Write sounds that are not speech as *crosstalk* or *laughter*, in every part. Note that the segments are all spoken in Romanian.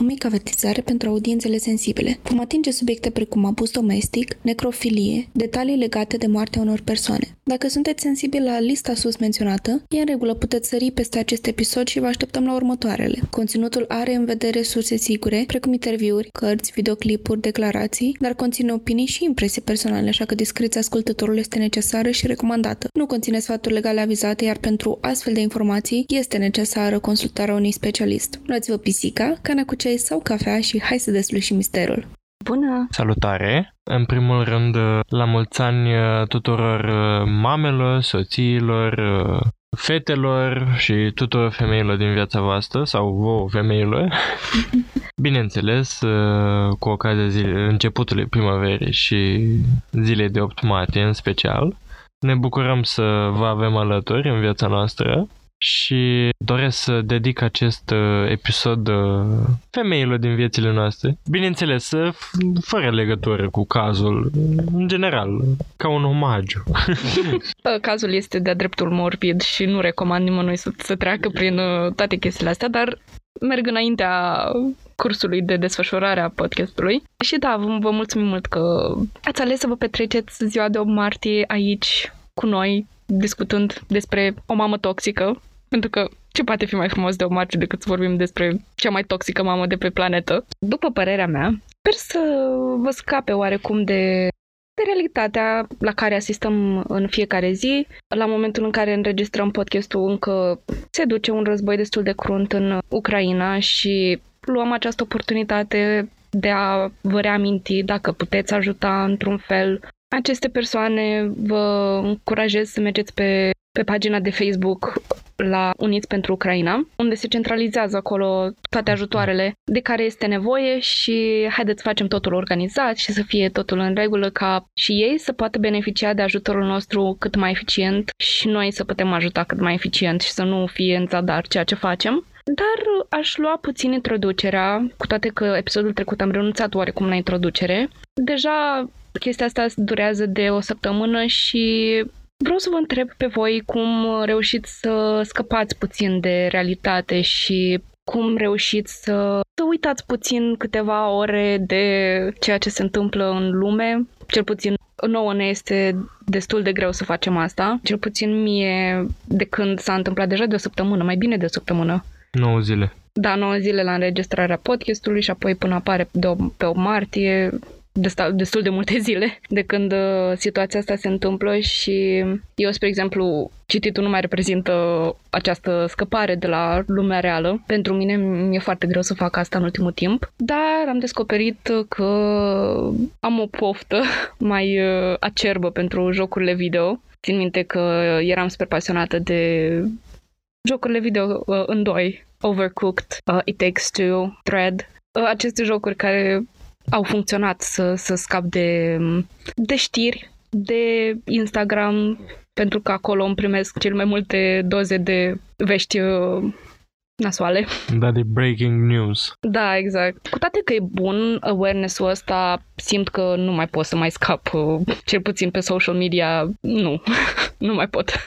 O mică avertizare pentru audiențele sensibile. Vom atinge subiecte precum abuz domestic, necrofilie, detalii legate de moartea unor persoane. Dacă sunteți sensibili la lista sus menționată, e în regulă, puteți sări peste acest episod și vă așteptăm la următoarele. Conținutul are în vedere surse sigure, precum interviuri, cărți, videoclipuri, declarații, dar conține opinii și impresii personale, așa că discreția ascultătorului este necesară și recomandată. Nu conține sfaturi legale avizate, iar pentru astfel de informații este necesară consultarea unui specialist. Luați-vă pisica, cana cu ceai sau cafea și hai să deslușim misterul. Bună! Salutare! În primul rând, la mulți ani tuturor mamelor, soțiilor, fetelor și tuturor femeilor din viața voastră sau vouă femeilor. *laughs* Bineînțeles, cu ocazia zile, începutului primăverii și zilei de 8 martie în special. Ne bucurăm să vă avem alături în viața noastră și doresc să dedic acest uh, episod uh, femeilor din viețile noastre. Bineînțeles, uh, fără legătură cu cazul, în general, ca un omagiu. *laughs* Cazul este de-a dreptul morbid și nu recomand nimănui să, să treacă prin toate chestiile astea, dar merg înaintea cursului de desfășurare a podcastului. Și da, vă, vă mulțumim mult că ați ales să vă petreceți ziua de 8 martie aici cu noi, discutând despre o mamă toxică, pentru că ce poate fi mai frumos de o marce decât să vorbim despre cea mai toxică mamă de pe planetă? După părerea mea, sper să vă scape oarecum de de realitatea la care asistăm în fiecare zi. La momentul în care înregistrăm podcastul încă se duce un război destul de crunt în Ucraina și luăm această oportunitate de a vă reaminti dacă puteți ajuta într-un fel aceste persoane. Vă încurajez să mergeți pe, pe pagina de Facebook la Uniți pentru Ucraina, unde se centralizează acolo toate ajutoarele de care este nevoie și haideți să facem totul organizat și să fie totul în regulă ca și ei să poată beneficia de ajutorul nostru cât mai eficient și noi să putem ajuta cât mai eficient și să nu fie în zadar ceea ce facem. Dar aș lua puțin introducerea, cu toate că episodul trecut am renunțat oarecum la introducere. Deja chestia asta durează de o săptămână și Vreau să vă întreb pe voi cum reușiți să scăpați puțin de realitate și cum reușiți să, să uitați puțin câteva ore de ceea ce se întâmplă în lume. Cel puțin nouă ne este destul de greu să facem asta. Cel puțin mie de când s-a întâmplat deja de o săptămână, mai bine de o săptămână. 9 zile. Da, 9 zile la înregistrarea podcastului și apoi până apare de o, pe 8 martie destul de multe *laughs* zile de când uh, situația asta se întâmplă și eu, spre exemplu, cititul nu mai reprezintă această scăpare de la lumea reală. Pentru mine mi-e foarte greu să fac asta în ultimul timp, dar am descoperit că am o poftă *laughs* mai uh, acerbă pentru jocurile video. Țin minte că eram super pasionată de jocurile video uh, în doi, Overcooked, uh, It Takes Two, Thread, uh, aceste jocuri care au funcționat să, să scap de, de știri, de Instagram, pentru că acolo îmi primesc cel mai multe doze de vești uh, nasoale. Da, de breaking news. Da, exact. Cu toate că e bun awareness-ul ăsta, simt că nu mai pot să mai scap, uh, cel puțin pe social media, nu, *laughs* nu mai pot. *laughs*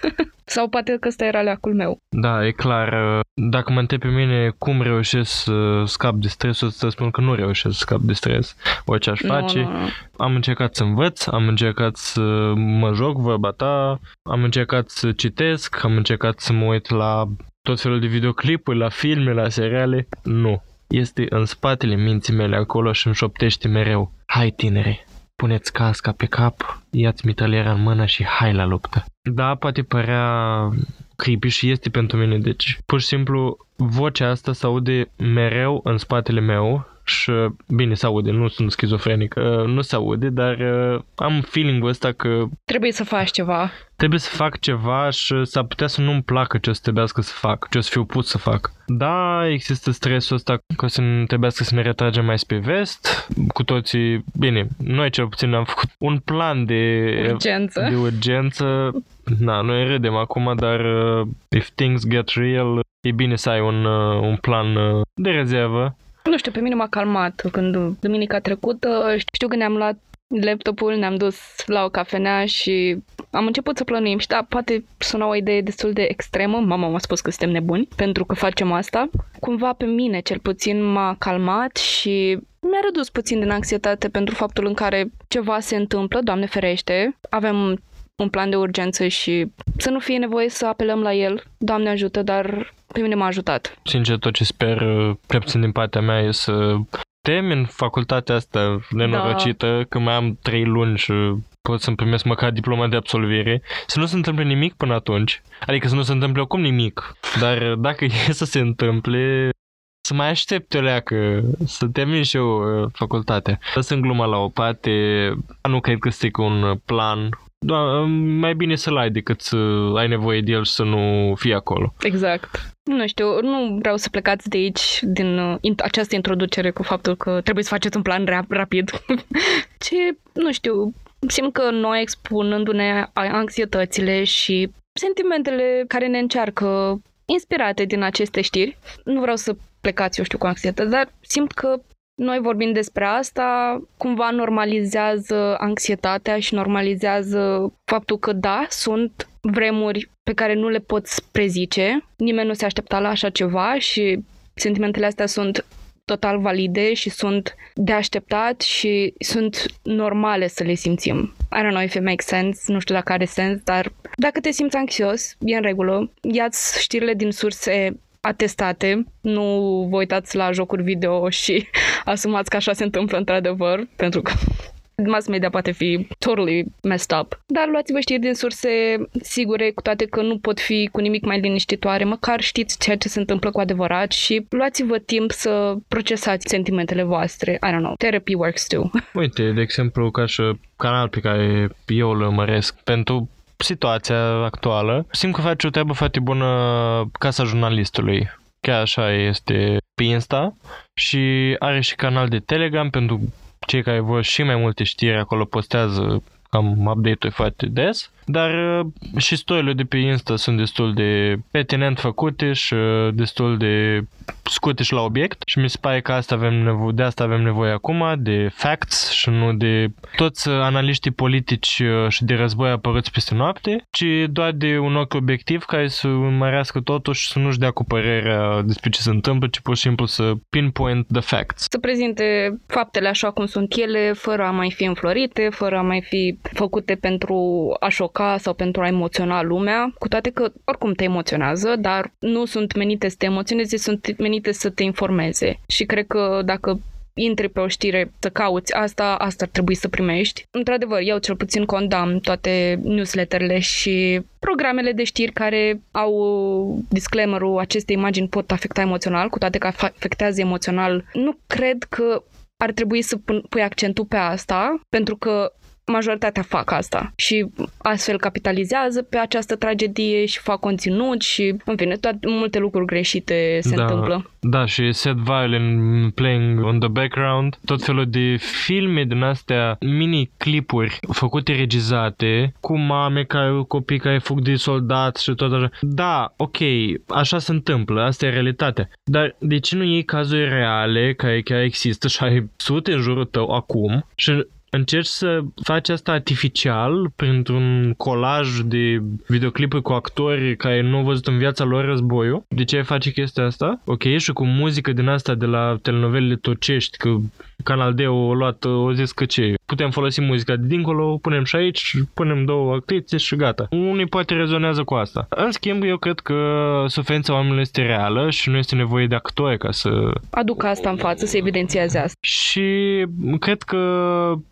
Sau poate că ăsta era leacul meu. Da, e clar. Uh, dacă mă întreb pe mine cum reușesc să scap de stres, o să spun că nu reușesc să scap de stres. Orice aș face, nu, nu, nu. am încercat să învăț, am încercat să mă joc vorba ta, am încercat să citesc, am încercat să mă uit la tot felul de videoclipuri, la filme, la seriale. Nu. Este în spatele minții mele acolo și îmi șoptește mereu. Hai tinere, puneți casca pe cap, ia-ți mitraliera în mână și hai la luptă. Da, poate părea creepy și este pentru mine, deci pur și simplu vocea asta se aude mereu în spatele meu și bine se aude, nu sunt schizofrenic, uh, nu se aude, dar uh, am feeling-ul ăsta că... Trebuie să faci ceva. Trebuie să fac ceva și s-ar putea să nu-mi placă ce o să trebuiască să fac, ce o să fiu pus să fac. Da, există stresul ăsta că o să trebuiască să ne retragem mai spre vest, cu toții, bine, noi cel puțin am făcut un plan de urgență. De urgență. Na, noi râdem acum, dar uh, if things get real, e bine să ai un, uh, un plan uh, de rezervă nu știu, pe mine m-a calmat când duminica trecută, știu că ne-am luat laptopul, ne-am dus la o cafenea și am început să plănuim și da, poate suna o idee destul de extremă, mama m-a spus că suntem nebuni pentru că facem asta. Cumva pe mine cel puțin m-a calmat și mi-a redus puțin din anxietate pentru faptul în care ceva se întâmplă, Doamne ferește, avem un plan de urgență și să nu fie nevoie să apelăm la el. Doamne ajută, dar pe mine m-a ajutat. Sincer, tot ce sper, prea puțin din partea mea, e să termin facultatea asta nenorocită, da. că mai am trei luni și pot să-mi primesc măcar diploma de absolvire, să nu se întâmple nimic până atunci. Adică să nu se întâmple acum nimic. Dar dacă *laughs* e să se întâmple, să mai aștept o leacă, să termin și eu uh, facultatea. Lăsând gluma la o parte, nu cred că este un plan da, mai bine să-l ai decât să ai nevoie de el și să nu fie acolo. Exact. Nu știu, nu vreau să plecați de aici din uh, această introducere cu faptul că trebuie să faceți un plan rap- rapid. *laughs* Ce, nu știu, simt că noi expunându-ne anxietățile și sentimentele care ne încearcă inspirate din aceste știri, nu vreau să plecați, eu știu, cu anxietate, dar simt că noi vorbim despre asta, cumva normalizează anxietatea și normalizează faptul că da, sunt vremuri pe care nu le poți prezice, nimeni nu se aștepta la așa ceva și sentimentele astea sunt total valide și sunt de așteptat și sunt normale să le simțim. I don't know if it makes sense, nu știu dacă are sens, dar dacă te simți anxios, e în regulă. Ia-ți știrile din surse atestate, nu vă uitați la jocuri video și *laughs* asumați că așa se întâmplă într-adevăr, pentru că *laughs* mass media poate fi totally messed up. Dar luați-vă știri din surse sigure, cu toate că nu pot fi cu nimic mai liniștitoare, măcar știți ceea ce se întâmplă cu adevărat și luați-vă timp să procesați sentimentele voastre. I don't know. Therapy works too. *laughs* Uite, de exemplu, ca și canal pe care eu îl urmăresc pentru situația actuală, simt că face o treabă foarte bună Casa Jurnalistului. Chiar așa este pe Insta și are și canal de Telegram. Pentru cei care vor și mai multe știri, acolo postează cam update-uri foarte des, dar uh, și storile de pe Insta sunt destul de pertinent făcute și uh, destul de scute și la obiect și mi se pare că asta avem nevo- de asta avem nevoie acum, de facts și nu de toți analiștii politici uh, și de război apăruți peste noapte, ci doar de un ochi obiectiv care să mărească totul și să nu-și dea cu părerea despre ce se întâmplă, ci pur și simplu să pinpoint the facts. Să prezinte faptele așa cum sunt ele, fără a mai fi înflorite, fără a mai fi făcute pentru a șoca sau pentru a emoționa lumea, cu toate că oricum te emoționează, dar nu sunt menite să te emoționeze, sunt menite să te informeze. Și cred că dacă intri pe o știre să cauți asta, asta ar trebui să primești. Într-adevăr, eu cel puțin condamn toate newsletterele și programele de știri care au disclaimerul aceste imagini pot afecta emoțional, cu toate că afectează emoțional. Nu cred că ar trebui să pui accentul pe asta, pentru că majoritatea fac asta și astfel capitalizează pe această tragedie și fac conținut și, în fine, toate, multe lucruri greșite se da, întâmplă. Da, și set violin playing on the background, tot felul de filme din astea, mini-clipuri făcute regizate, cu mame care, copii care fug de soldat și tot așa. Da, ok, așa se întâmplă, asta e realitatea. Dar de ce nu iei cazuri reale care chiar există și ai sute în jurul tău acum și încerci să faci asta artificial printr-un colaj de videoclipuri cu actori care nu au văzut în viața lor războiul. De ce face chestia asta? Ok, și cu muzică din asta de la telenovelele turcești, că Canal D o luat, o zis că ce, putem folosi muzica de dincolo, o punem și aici, punem două actrițe și gata. Unii poate rezonează cu asta. În schimb, eu cred că suferința oamenilor este reală și nu este nevoie de actori ca să... Aduc asta în față, să evidențieze asta. Și cred că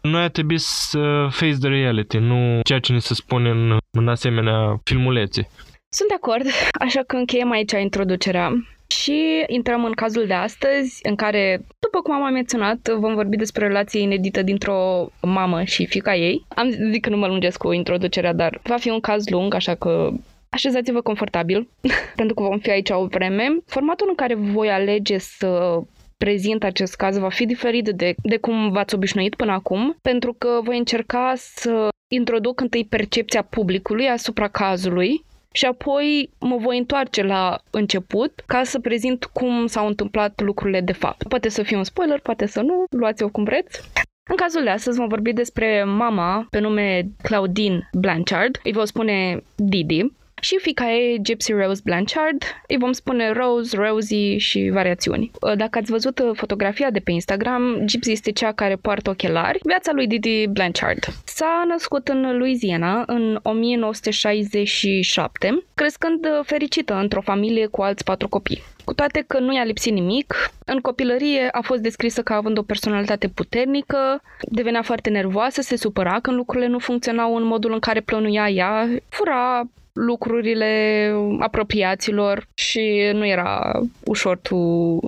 noi ar trebui să face the reality, nu ceea ce ne se spune în, în asemenea filmulețe. Sunt de acord, așa că încheiem aici introducerea. Și intrăm în cazul de astăzi, în care, după cum am menționat, vom vorbi despre relație inedită dintr-o mamă și fica ei. Am zis că nu mă lungesc cu introducerea, dar va fi un caz lung, așa că așezați-vă confortabil, *laughs* pentru că vom fi aici o vreme. Formatul în care voi alege să prezint acest caz va fi diferit de, de cum v-ați obișnuit până acum, pentru că voi încerca să introduc întâi percepția publicului asupra cazului și apoi mă voi întoarce la început ca să prezint cum s-au întâmplat lucrurile de fapt. Poate să fie un spoiler, poate să nu, luați-o cum vreți. În cazul de astăzi vom vorbi despre mama pe nume Claudine Blanchard, îi vom spune Didi, și fica ei, Gypsy Rose Blanchard, îi vom spune Rose, Rosie și variațiuni. Dacă ați văzut fotografia de pe Instagram, Gypsy este cea care poartă ochelari. Viața lui Didi Blanchard. S-a născut în Louisiana în 1967, crescând fericită într-o familie cu alți patru copii. Cu toate că nu i-a lipsit nimic, în copilărie a fost descrisă ca având o personalitate puternică, devenea foarte nervoasă, se supăra când lucrurile nu funcționau în modul în care plănuia ea, fura lucrurile apropiaților și nu era ușor to,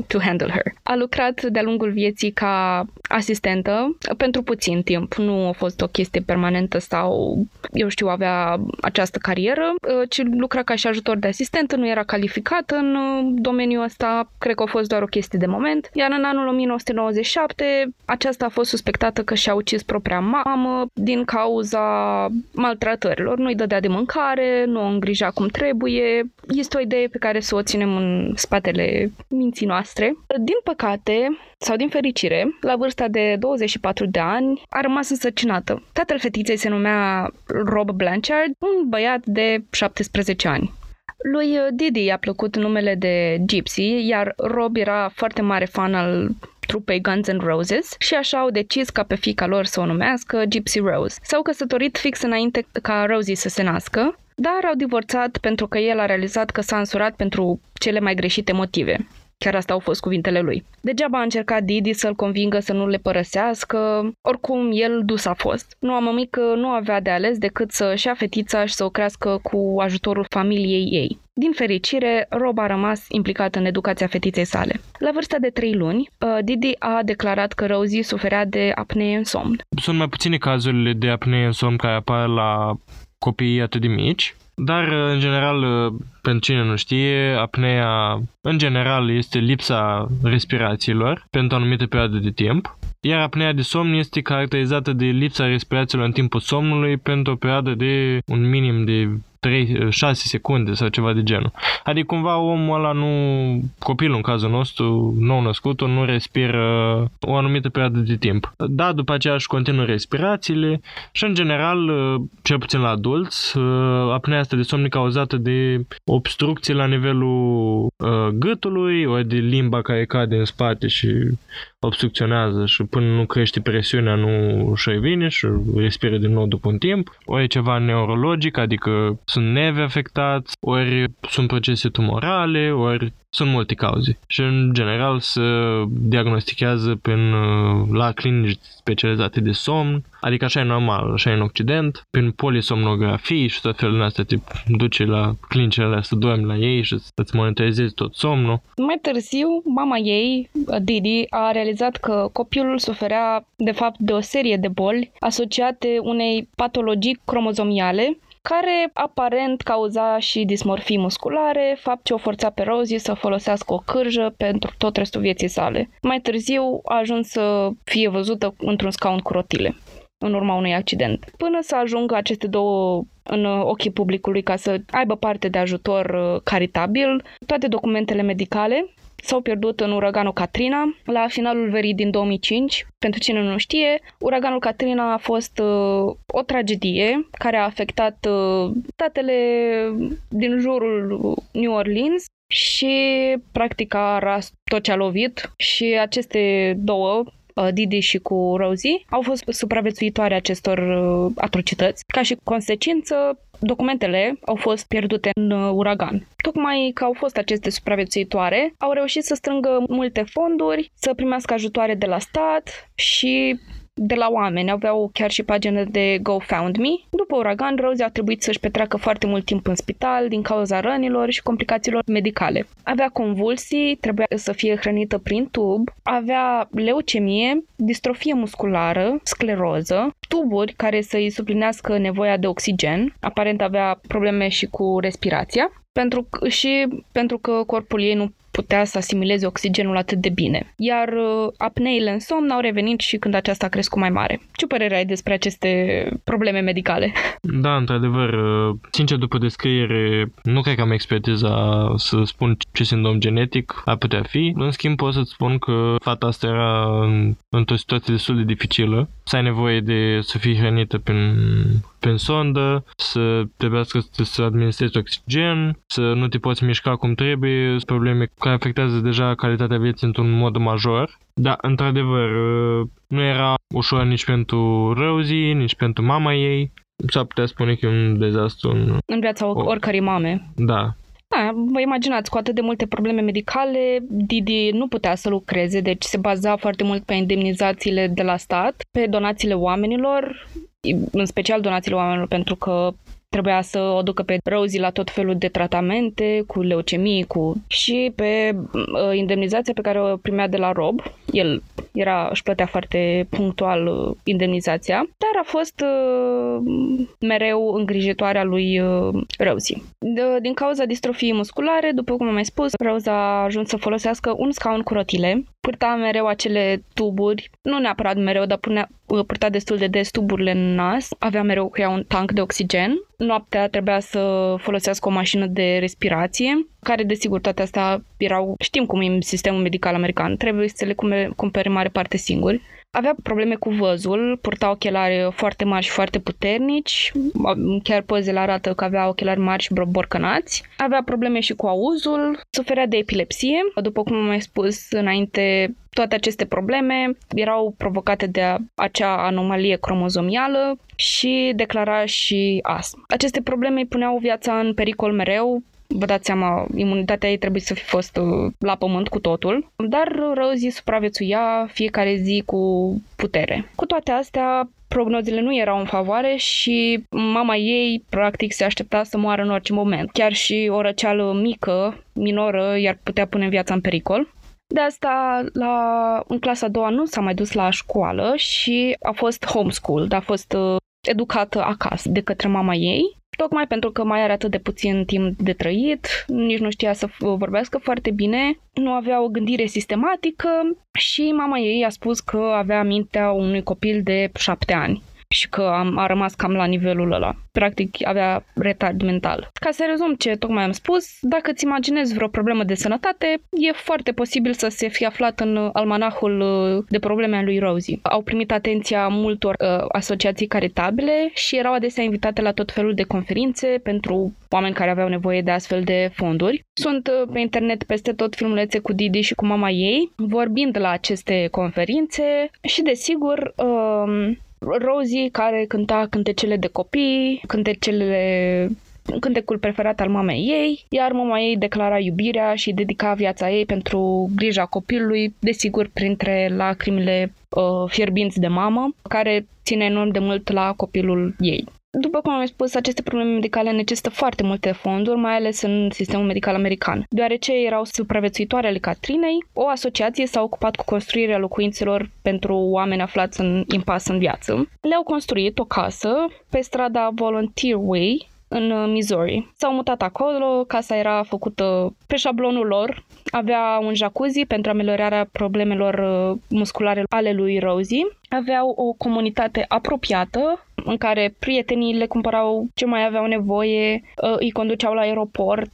to handle her. A lucrat de-a lungul vieții ca asistentă pentru puțin timp. Nu a fost o chestie permanentă sau, eu știu, avea această carieră, ci lucra ca și ajutor de asistentă, nu era calificat în domeniul ăsta, cred că a fost doar o chestie de moment. Iar în anul 1997, aceasta a fost suspectată că și-a ucis propria mamă din cauza maltratărilor. Nu-i dădea de mâncare, nu o îngrija cum trebuie. Este o idee pe care să o ținem în spatele minții noastre. Din păcate, sau din fericire, la vârsta de 24 de ani, a rămas însărcinată. Tatăl fetiței se numea Rob Blanchard, un băiat de 17 ani. Lui Didi i-a plăcut numele de Gypsy, iar Rob era foarte mare fan al trupei Guns N' Roses și așa au decis ca pe fica lor să o numească Gypsy Rose. S-au căsătorit fix înainte ca Rosie să se nască, dar au divorțat pentru că el a realizat că s-a însurat pentru cele mai greșite motive. Chiar asta au fost cuvintele lui. Degeaba a încercat Didi să-l convingă să nu le părăsească, oricum el dus a fost. Nu am mică nu avea de ales decât să-și ia fetița și să o crească cu ajutorul familiei ei. Din fericire, Rob a rămas implicat în educația fetiței sale. La vârsta de 3 luni, uh, Didi a declarat că Rosie suferea de apnee în somn. Sunt mai puține cazurile de apnee în somn care apar la copiii atât de mici, dar, în general, pentru cine nu știe, apnea, în general, este lipsa respirațiilor pentru o anumită perioadă de timp, iar apnea de somn este caracterizată de lipsa respirațiilor în timpul somnului pentru o perioadă de un minim de 3, 6 secunde sau ceva de genul. Adică cumva omul ăla nu, copilul în cazul nostru, nou născutul, nu respiră o anumită perioadă de timp. Da, după aceea își continuă respirațiile și în general, cel puțin la adulți, apnea asta de somn e cauzată de obstrucții la nivelul uh, gâtului, ori de limba care cade în spate și obstrucționează și până nu crește presiunea nu își revine și respiră din nou după un timp, ori e ceva neurologic, adică sunt nevi afectați, ori sunt procese tumorale, ori sunt multe cauze și în general se diagnostichează prin, uh, la clinici specializate de somn, adică așa e normal, așa e în Occident, prin polisomnografii și tot felul de astea te duce la clinicile alea să dormi la ei și să-ți monitorizezi tot somnul. Mai târziu, mama ei, Didi, a realizat că copilul suferea de fapt de o serie de boli asociate unei patologii cromozomiale care aparent cauza și dismorfii musculare, fapt ce o forța pe Rosie să folosească o cârjă pentru tot restul vieții sale. Mai târziu a ajuns să fie văzută într-un scaun cu rotile în urma unui accident. Până să ajungă aceste două în ochii publicului ca să aibă parte de ajutor uh, caritabil, toate documentele medicale s-au pierdut în uraganul Katrina la finalul verii din 2005. Pentru cine nu știe, uraganul Katrina a fost uh, o tragedie care a afectat uh, statele din jurul New Orleans și practic a ras tot ce a lovit și aceste două uh, Didi și cu Rosie au fost supraviețuitoare acestor uh, atrocități. Ca și consecință, documentele au fost pierdute în uh, uragan. Tocmai că au fost aceste supraviețuitoare, au reușit să strângă multe fonduri, să primească ajutoare de la stat și de la oameni, aveau chiar și pagină de GoFundMe. După uragan, Rosie a trebuit să-și petreacă foarte mult timp în spital din cauza rănilor și complicațiilor medicale. Avea convulsii, trebuia să fie hrănită prin tub, avea leucemie, distrofie musculară, scleroză, tuburi care să-i suplinească nevoia de oxigen, aparent avea probleme și cu respirația, pentru, și pentru că corpul ei nu putea să asimileze oxigenul atât de bine. Iar uh, apneile în somn au revenit și când aceasta a crescut mai mare. Ce părere ai despre aceste probleme medicale? Da, într-adevăr, uh, sincer după descriere, nu cred că am expertiza să spun ce sindrom genetic ar putea fi. În schimb, pot să-ți spun că fata asta era într-o situație destul de dificilă. Să ai nevoie de să fii hrănită prin prin sondă, să trebuiască să, să administrezi oxigen, să nu te poți mișca cum trebuie, probleme care afectează deja calitatea vieții într-un mod major. Da, într-adevăr, nu era ușor nici pentru Rosie, nici pentru mama ei. S-ar putea spune că e un dezastru în... În viața oricărei mame. Da, da, vă imaginați, cu atât de multe probleme medicale, Didi nu putea să lucreze, deci se baza foarte mult pe indemnizațiile de la stat, pe donațiile oamenilor, în special donațiile oamenilor, pentru că trebuia să o ducă pe Rosie la tot felul de tratamente, cu leucemie, cu... și pe uh, indemnizația pe care o primea de la Rob. El era, își plătea foarte punctual uh, indemnizația, dar a fost uh, mereu îngrijitoarea lui uh, Rosie. De, din cauza distrofiei musculare, după cum am mai spus, Rose a ajuns să folosească un scaun cu rotile, purta mereu acele tuburi, nu neapărat mereu, dar punea, purta destul de des tuburile în nas, avea mereu cu ea un tank de oxigen. Noaptea trebuia să folosească o mașină de respirație, care desigur toate astea erau, știm cum e sistemul medical american, trebuie să le cumpere mare parte singuri. Avea probleme cu văzul, purta ochelari foarte mari și foarte puternici, chiar pozele arată că avea ochelari mari și borcănați. Avea probleme și cu auzul, suferea de epilepsie. După cum am mai spus înainte, toate aceste probleme erau provocate de acea anomalie cromozomială și declara și astm. Aceste probleme îi puneau viața în pericol mereu, vă dați seama, imunitatea ei trebuie să fi fost uh, la pământ cu totul, dar Rosie supraviețuia fiecare zi cu putere. Cu toate astea, prognozele nu erau în favoare și mama ei practic se aștepta să moară în orice moment. Chiar și o răceală mică, minoră, i-ar putea pune viața în pericol. De asta, la, în clasa a doua nu s-a mai dus la școală și a fost homeschool, a fost uh, educată acasă de către mama ei tocmai pentru că mai are atât de puțin timp de trăit, nici nu știa să vorbească foarte bine, nu avea o gândire sistematică și mama ei a spus că avea mintea unui copil de șapte ani și că am, a rămas cam la nivelul ăla. Practic avea retard mental. Ca să rezum ce tocmai am spus, dacă îți imaginezi vreo problemă de sănătate, e foarte posibil să se fie aflat în almanahul uh, de probleme al lui Rosie. Au primit atenția multor uh, asociații caritabile și erau adesea invitate la tot felul de conferințe pentru oameni care aveau nevoie de astfel de fonduri. Sunt uh, pe internet peste tot filmulețe cu Didi și cu mama ei, vorbind la aceste conferințe și, desigur, uh, Rosie care cânta cântecele de copii, cântecele cântecul preferat al mamei ei, iar mama ei declara iubirea și dedica viața ei pentru grija copilului, desigur printre lacrimile uh, fierbinți de mamă, care ține enorm de mult la copilul ei. După cum am spus, aceste probleme medicale necesită foarte multe fonduri, mai ales în sistemul medical american. Deoarece erau supraviețuitoare ale Catrinei, o asociație s-a ocupat cu construirea locuințelor pentru oameni aflați în impas în viață. Le-au construit o casă pe strada Volunteer Way, în uh, Missouri. S-au mutat acolo, casa era făcută pe șablonul lor, avea un jacuzzi pentru ameliorarea problemelor uh, musculare ale lui Rosie, aveau o comunitate apropiată în care prietenii le cumpărau ce mai aveau nevoie, uh, îi conduceau la aeroport,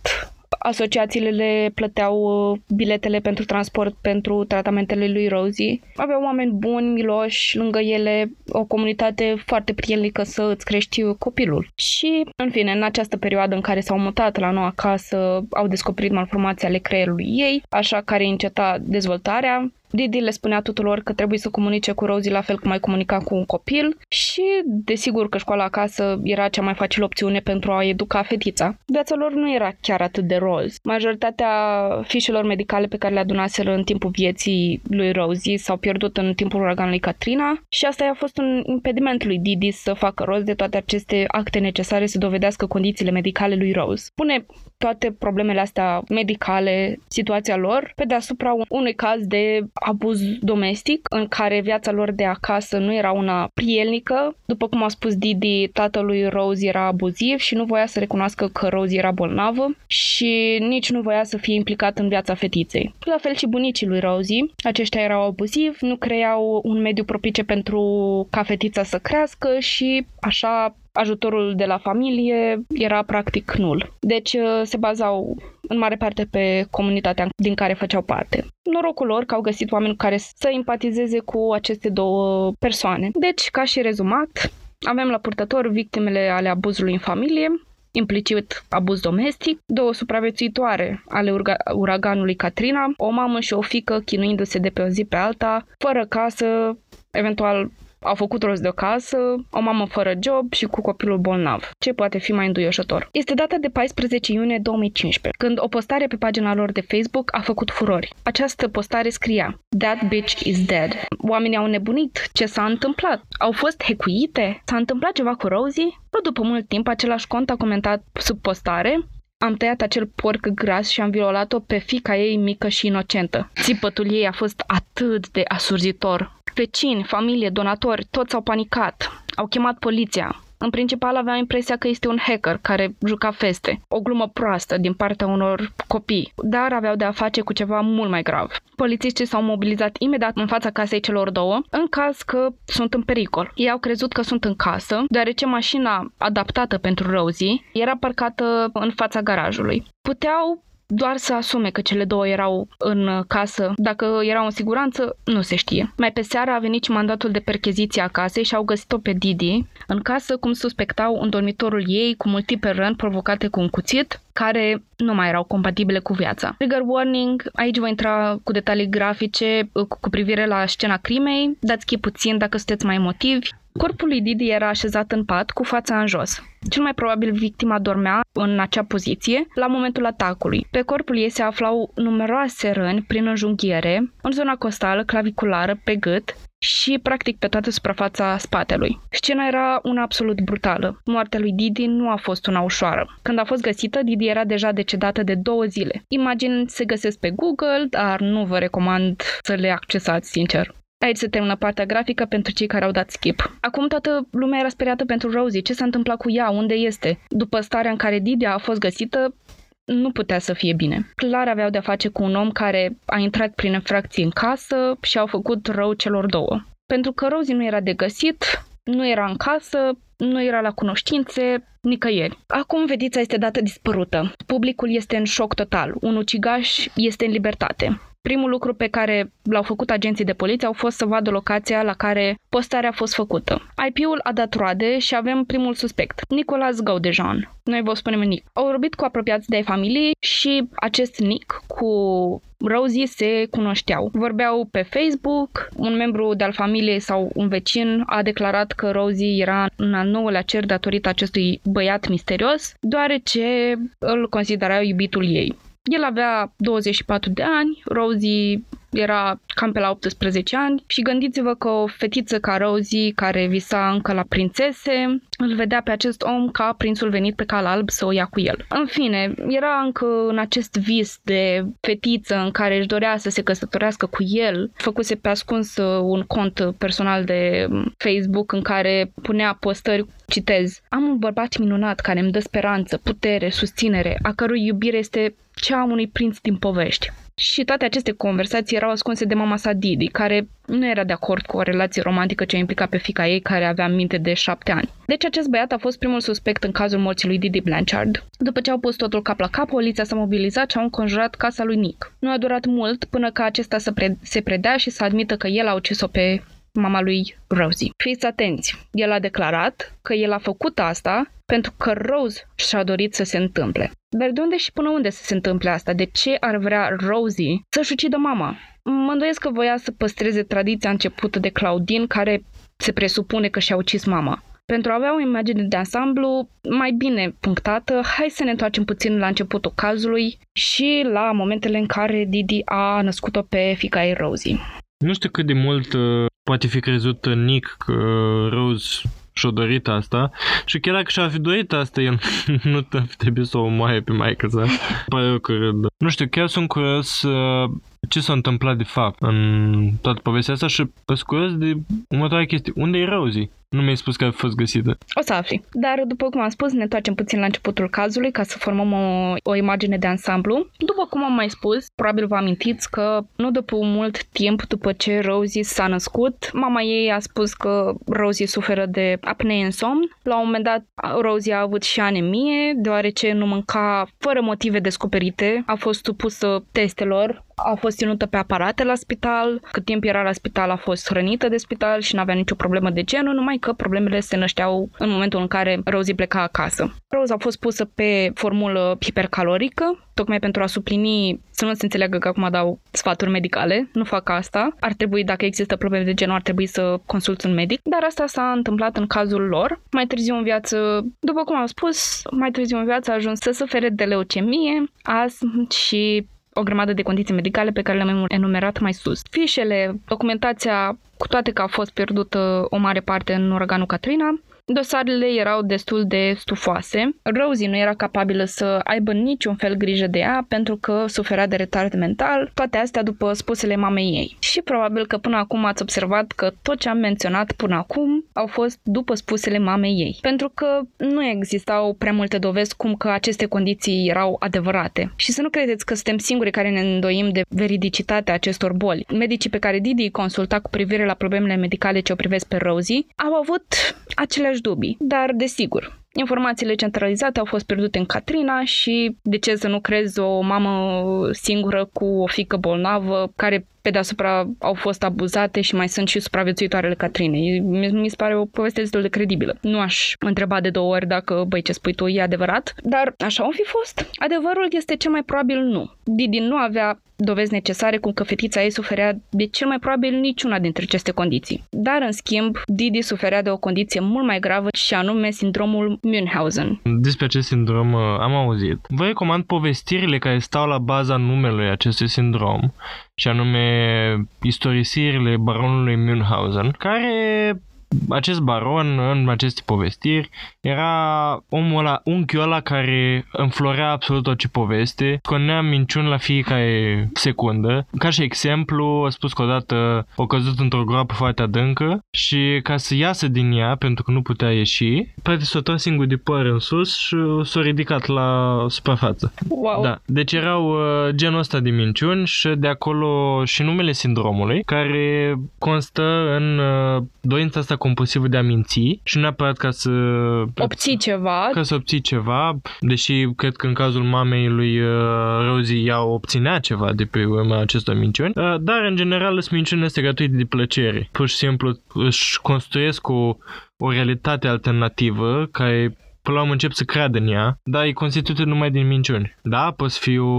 asociațiile le plăteau uh, biletele pentru transport pentru tratamentele lui Rosie. Aveau oameni buni, miloși, lângă ele, o comunitate foarte prielnică să îți crești copilul. Și, în fine, în această perioadă în care s-au mutat la noua casă, au descoperit malformații ale creierului ei, așa care înceta dezvoltarea, Didi le spunea tuturor că trebuie să comunice cu Rosie la fel cum ai comunica cu un copil și, desigur, că școala acasă era cea mai facilă opțiune pentru a educa fetița. Viața lor nu era chiar atât de roz. Majoritatea fișelor medicale pe care le adunaseră în timpul vieții lui Rosie s-au pierdut în timpul uraganului Katrina și asta a fost un impediment lui Didi să facă rost de toate aceste acte necesare să dovedească condițiile medicale lui Rose. Pune toate problemele astea medicale, situația lor, pe deasupra unui caz de abuz domestic, în care viața lor de acasă nu era una prielnică. După cum a spus Didi, tatălui Rose era abuziv și nu voia să recunoască că Rose era bolnavă și nici nu voia să fie implicat în viața fetiței. La fel și bunicii lui Rosie, aceștia erau abuzivi, nu creau un mediu propice pentru ca fetița să crească și așa ajutorul de la familie era practic nul. Deci uh, se bazau în mare parte pe comunitatea din care făceau parte. Norocul lor că au găsit oameni care să empatizeze cu aceste două persoane. Deci, ca și rezumat, avem la purtător victimele ale abuzului în familie, implicit abuz domestic, două supraviețuitoare ale uraganului Katrina, o mamă și o fică chinuindu-se de pe o zi pe alta, fără casă, eventual au făcut rost de o casă, o mamă fără job și cu copilul bolnav. Ce poate fi mai înduioșător? Este data de 14 iunie 2015, când o postare pe pagina lor de Facebook a făcut furori. Această postare scria That bitch is dead. Oamenii au nebunit. Ce s-a întâmplat? Au fost hecuite? S-a întâmplat ceva cu Rosie? Nu după mult timp, același cont a comentat sub postare am tăiat acel porc gras și am violat-o pe fica ei mică și inocentă. Țipătul ei a fost atât de asurzitor. Vecini, familie, donatori, toți au panicat. Au chemat poliția. În principal aveau impresia că este un hacker care juca feste, o glumă proastă din partea unor copii, dar aveau de a face cu ceva mult mai grav. Polițiștii s-au mobilizat imediat în fața casei celor două, în caz că sunt în pericol. Ei au crezut că sunt în casă, deoarece mașina adaptată pentru Rosie era parcată în fața garajului. Puteau doar să asume că cele două erau în casă. Dacă erau în siguranță, nu se știe. Mai pe seară a venit și mandatul de percheziție a casei și au găsit-o pe Didi în casă, cum suspectau, în dormitorul ei cu multiple răni provocate cu un cuțit, care nu mai erau compatibile cu viața. Trigger warning, aici voi intra cu detalii grafice cu privire la scena crimei, dați chip puțin dacă sunteți mai emotivi. Corpul lui Didi era așezat în pat cu fața în jos. Cel mai probabil victima dormea în acea poziție la momentul atacului. Pe corpul ei se aflau numeroase răni prin înjunghiere, în zona costală, claviculară, pe gât și practic pe toată suprafața spatelui. Scena era una absolut brutală. Moartea lui Didi nu a fost una ușoară. Când a fost găsită, Didi era deja decedată de două zile. Imagini se găsesc pe Google, dar nu vă recomand să le accesați, sincer. Aici se termină partea grafică pentru cei care au dat skip. Acum toată lumea era speriată pentru Rosie. Ce s-a întâmplat cu ea? Unde este? După starea în care Didia a fost găsită, nu putea să fie bine. Clar aveau de-a face cu un om care a intrat prin infracții în casă și au făcut rău celor două. Pentru că Rosie nu era de găsit, nu era în casă, nu era la cunoștințe, nicăieri. Acum vedița este dată dispărută. Publicul este în șoc total. Un ucigaș este în libertate. Primul lucru pe care l-au făcut agenții de poliție au fost să vadă locația la care postarea a fost făcută. IP-ul a dat roade și avem primul suspect, Nicolas Gaudejan. Noi vă spunem Nick. Au vorbit cu apropiați de familie și acest Nick cu Rosie se cunoșteau. Vorbeau pe Facebook, un membru de-al familiei sau un vecin a declarat că Rosie era în al nouălea cer datorită acestui băiat misterios, deoarece îl considerau iubitul ei. El avea 24 de ani, Rosie era cam pe la 18 ani și gândiți-vă că o fetiță ca Rosie, care visa încă la prințese, îl vedea pe acest om ca prințul venit pe cal alb să o ia cu el. În fine, era încă în acest vis de fetiță în care își dorea să se căsătorească cu el. Făcuse pe ascuns uh, un cont personal de Facebook în care punea postări Citez, am un bărbat minunat care îmi dă speranță, putere, susținere, a cărui iubire este cea a unui prinț din povești. Și toate aceste conversații erau ascunse de mama sa Didi, care nu era de acord cu o relație romantică ce implica pe fica ei, care avea minte de șapte ani. Deci acest băiat a fost primul suspect în cazul morții lui Didi Blanchard. După ce au pus totul cap la cap, poliția s-a mobilizat și au înconjurat casa lui Nick. Nu a durat mult până ca acesta să pre- se predea și să admită că el a ucis-o pe mama lui Rosie. Fiți atenți, el a declarat că el a făcut asta pentru că Rose și-a dorit să se întâmple. Dar de unde și până unde să se întâmple asta? De ce ar vrea Rosie să-și ucidă mama? Mă îndoiesc că voia să păstreze tradiția începută de Claudine, care se presupune că și-a ucis mama. Pentru a avea o imagine de ansamblu mai bine punctată, hai să ne întoarcem puțin la începutul cazului și la momentele în care Didi a născut-o pe fica ei Rosie. Nu știu cât de mult uh, poate fi crezut Nick că Rose și-a dorit asta și chiar dacă și-a fi dorit asta, el *laughs* nu trebuie să o omoaie pe maică sa. Pare eu că Nu știu, chiar sunt curios uh, ce s-a întâmplat de fapt în toată povestea asta și sunt curios de următoarea chestie. Unde e Rosie? Nu mi-ai spus că a fost găsită. O să afli. Dar, după cum am spus, ne întoarcem puțin la începutul cazului ca să formăm o, o imagine de ansamblu. După cum am mai spus, probabil vă amintiți că nu după mult timp după ce Rosie s-a născut, mama ei a spus că Rosie suferă de apnee în somn. La un moment dat, Rosie a avut și anemie, deoarece nu mânca fără motive descoperite. A fost supusă testelor a fost ținută pe aparate la spital, cât timp era la spital a fost hrănită de spital și nu avea nicio problemă de genul, numai că problemele se nășteau în momentul în care Rosie pleca acasă. Rose a fost pusă pe formulă hipercalorică, tocmai pentru a suplini, să nu se înțeleagă că acum dau sfaturi medicale, nu fac asta. Ar trebui, dacă există probleme de genul, ar trebui să consulți un medic, dar asta s-a întâmplat în cazul lor. Mai târziu în viață, după cum am spus, mai târziu în viață a ajuns să sufere de leucemie, astm și o grămadă de condiții medicale pe care le-am enumerat mai sus. Fișele, documentația, cu toate că a fost pierdută o mare parte în uraganul Katrina, Dosarele erau destul de stufoase. Rosie nu era capabilă să aibă niciun fel grijă de ea pentru că suferea de retard mental, toate astea după spusele mamei ei. Și probabil că până acum ați observat că tot ce am menționat până acum au fost după spusele mamei ei. Pentru că nu existau prea multe dovezi cum că aceste condiții erau adevărate. Și să nu credeți că suntem singurii care ne îndoim de veridicitatea acestor boli. Medicii pe care Didi consulta cu privire la problemele medicale ce o privesc pe Rosie au avut aceleași aceleași dubii, dar desigur, Informațiile centralizate au fost pierdute în Katrina și de ce să nu crezi o mamă singură cu o fică bolnavă care pe deasupra au fost abuzate și mai sunt și supraviețuitoarele Catrinei. Mi, mi se pare o poveste destul de credibilă. Nu aș întreba de două ori dacă, băi, ce spui tu e adevărat, dar așa au fi fost. Adevărul este cel mai probabil nu. Didi nu avea dovezi necesare cum că fetița ei suferea de cel mai probabil niciuna dintre aceste condiții. Dar, în schimb, Didi suferea de o condiție mult mai gravă și anume sindromul Münchhausen. Despre acest sindrom uh, am auzit. Vă recomand povestirile care stau la baza numelui acestui sindrom și anume istorisirile baronului Münchhausen, care acest baron în aceste povestiri era omul ăla, unchiul ăla care înflorea absolut orice poveste, sconea minciuni la fiecare secundă. Ca și exemplu, a spus că odată a căzut într-o groapă foarte adâncă și ca să iasă din ea, pentru că nu putea ieși, practic s-a tras singur de păr în sus și s-a ridicat la suprafață. Wow. Da. Deci erau uh, genul ăsta de minciuni și de acolo și numele sindromului, care constă în uh, dorința asta compulsivă de a minți și nu neapărat ca să... Obții ceva. Ca să obții ceva, deși cred că în cazul mamei lui uh, Rosie ea obținea ceva de pe urma acestor minciuni, uh, dar în general sunt minciuni este gratuite de plăcere. Pur și simplu își construiesc o, o realitate alternativă care până la urmă încep să creadă în ea, dar e constituită numai din minciuni. Da, poți fi, o,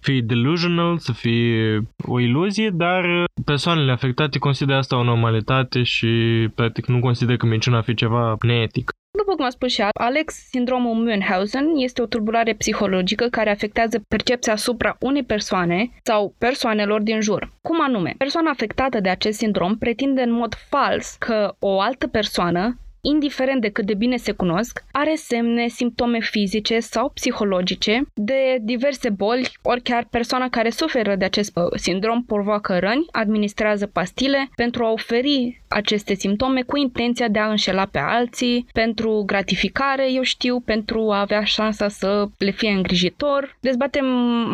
fi delusional, să fie o iluzie, dar persoanele afectate consideră asta o normalitate și practic nu consideră că minciuna fi ceva neetic. După cum a spus și Alex, sindromul Münchhausen este o tulburare psihologică care afectează percepția asupra unei persoane sau persoanelor din jur. Cum anume? Persoana afectată de acest sindrom pretinde în mod fals că o altă persoană indiferent de cât de bine se cunosc, are semne, simptome fizice sau psihologice de diverse boli, ori chiar persoana care suferă de acest uh, sindrom provoacă răni, administrează pastile pentru a oferi aceste simptome cu intenția de a înșela pe alții, pentru gratificare, eu știu, pentru a avea șansa să le fie îngrijitor. Dezbatem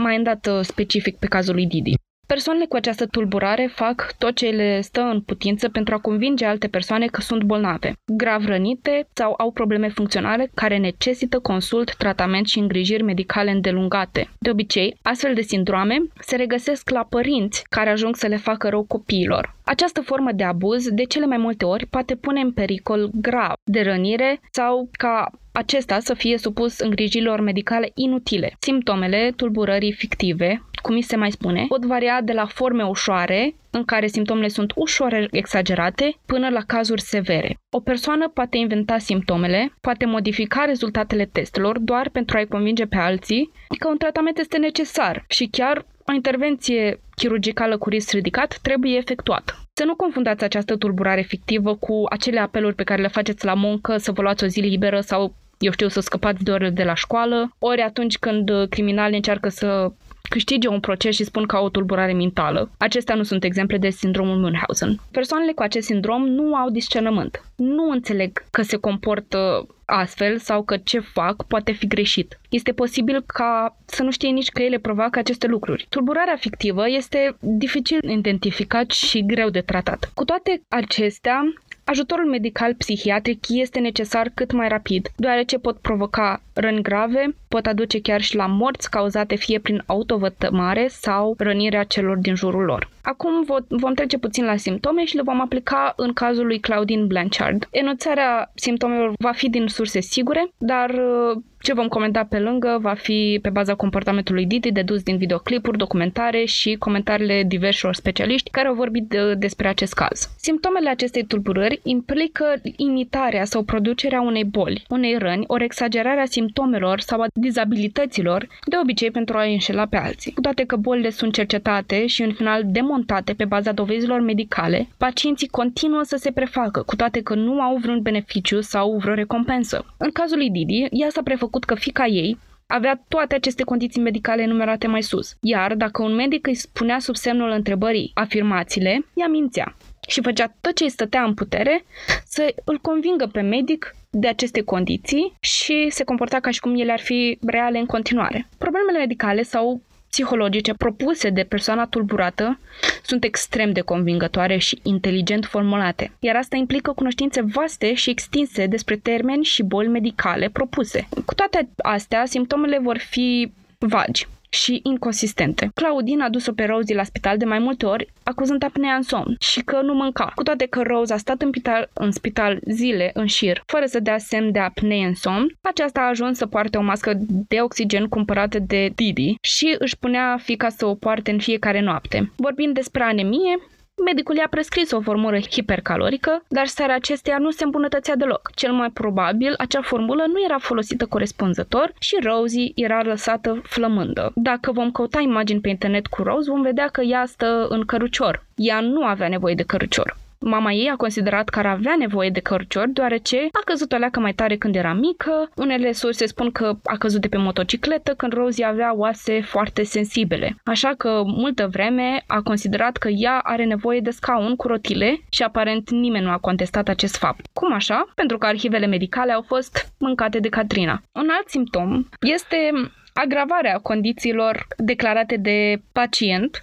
mai îndată specific pe cazul lui Didi. Persoanele cu această tulburare fac tot ce le stă în putință pentru a convinge alte persoane că sunt bolnave, grav rănite sau au probleme funcționale care necesită consult, tratament și îngrijiri medicale îndelungate. De obicei, astfel de sindrome se regăsesc la părinți care ajung să le facă rău copiilor. Această formă de abuz, de cele mai multe ori, poate pune în pericol grav de rănire sau ca acesta să fie supus îngrijirilor medicale inutile. Simptomele tulburării fictive, cum mi se mai spune, pot varia de la forme ușoare, în care simptomele sunt ușor exagerate, până la cazuri severe. O persoană poate inventa simptomele, poate modifica rezultatele testelor doar pentru a-i convinge pe alții că un tratament este necesar și chiar o intervenție chirurgicală cu risc ridicat trebuie efectuată. Să nu confundați această tulburare fictivă cu acele apeluri pe care le faceți la muncă să vă luați o zi liberă sau eu știu, să scăpați de orele de la școală, ori atunci când criminalii încearcă să câștige un proces și spun că au o tulburare mentală. Acestea nu sunt exemple de sindromul Munchausen. Persoanele cu acest sindrom nu au discernământ. Nu înțeleg că se comportă astfel sau că ce fac poate fi greșit. Este posibil ca să nu știe nici că ele provoacă aceste lucruri. Tulburarea fictivă este dificil identificat și greu de tratat. Cu toate acestea, Ajutorul medical psihiatric este necesar cât mai rapid, deoarece pot provoca răni grave, pot aduce chiar și la morți cauzate fie prin autovătămare sau rănirea celor din jurul lor. Acum vom trece puțin la simptome și le vom aplica în cazul lui Claudine Blanchard. Enunțarea simptomelor va fi din surse sigure, dar uh, ce vom comenta pe lângă va fi pe baza comportamentului Didi dedus din videoclipuri, documentare și comentariile diversilor specialiști care au vorbit de, despre acest caz. Simptomele acestei tulburări implică imitarea sau producerea unei boli, unei răni, ori exagerarea simptomelor sau a dizabilităților, de obicei pentru a înșela pe alții. Cu toate că bolile sunt cercetate și în final demontate pe baza dovezilor medicale, pacienții continuă să se prefacă, cu toate că nu au vreun beneficiu sau vreo recompensă. În cazul lui Didi, ea s-a prefăcut făcut că fica ei avea toate aceste condiții medicale enumerate mai sus. Iar dacă un medic îi spunea sub semnul întrebării afirmațiile, ea mințea și făcea tot ce îi stătea în putere să îl convingă pe medic de aceste condiții și se comporta ca și cum ele ar fi reale în continuare. Problemele medicale sau psihologice propuse de persoana tulburată sunt extrem de convingătoare și inteligent formulate, iar asta implică cunoștințe vaste și extinse despre termeni și boli medicale propuse. Cu toate astea, simptomele vor fi vagi și inconsistente. Claudine a dus-o pe Rosie la spital de mai multe ori, acuzând apnea în somn și că nu mânca. Cu toate că Rose a stat în spital, în spital zile în șir, fără să dea semn de apnee în somn, aceasta a ajuns să poarte o mască de oxigen cumpărată de Didi și își punea fica să o poarte în fiecare noapte. Vorbind despre anemie, Medicul i-a prescris o formulă hipercalorică, dar starea acesteia nu se îmbunătățea deloc. Cel mai probabil, acea formulă nu era folosită corespunzător și Rosie era lăsată flămândă. Dacă vom căuta imagini pe internet cu Rose, vom vedea că ea stă în cărucior. Ea nu avea nevoie de cărucior. Mama ei a considerat că ar avea nevoie de cărciori, deoarece a căzut o leacă mai tare când era mică. Unele surse spun că a căzut de pe motocicletă când Rosie avea oase foarte sensibile. Așa că multă vreme a considerat că ea are nevoie de scaun cu rotile și aparent nimeni nu a contestat acest fapt. Cum așa? Pentru că arhivele medicale au fost mâncate de Katrina. Un alt simptom este agravarea condițiilor declarate de pacient,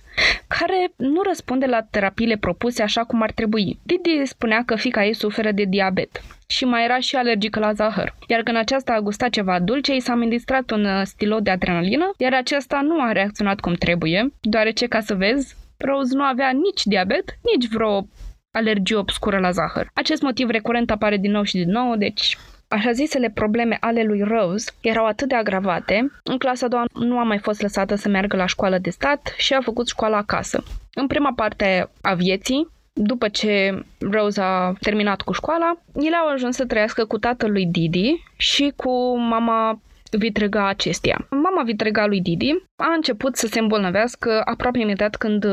care nu răspunde la terapiile propuse așa cum ar trebui. Didi spunea că fica ei suferă de diabet și mai era și alergică la zahăr. Iar când aceasta a gustat ceva dulce, i s-a administrat un uh, stilot de adrenalină, iar aceasta nu a reacționat cum trebuie, deoarece, ca să vezi, Rose nu avea nici diabet, nici vreo alergie obscură la zahăr. Acest motiv recurent apare din nou și din nou, deci așa zisele probleme ale lui Rose erau atât de agravate, în clasa a doua nu a mai fost lăsată să meargă la școală de stat și a făcut școala acasă. În prima parte a vieții, după ce Rose a terminat cu școala, ele au ajuns să trăiască cu tatăl lui Didi și cu mama vitrega acestia. Mama vitrega lui Didi a început să se îmbolnăvească aproape imediat când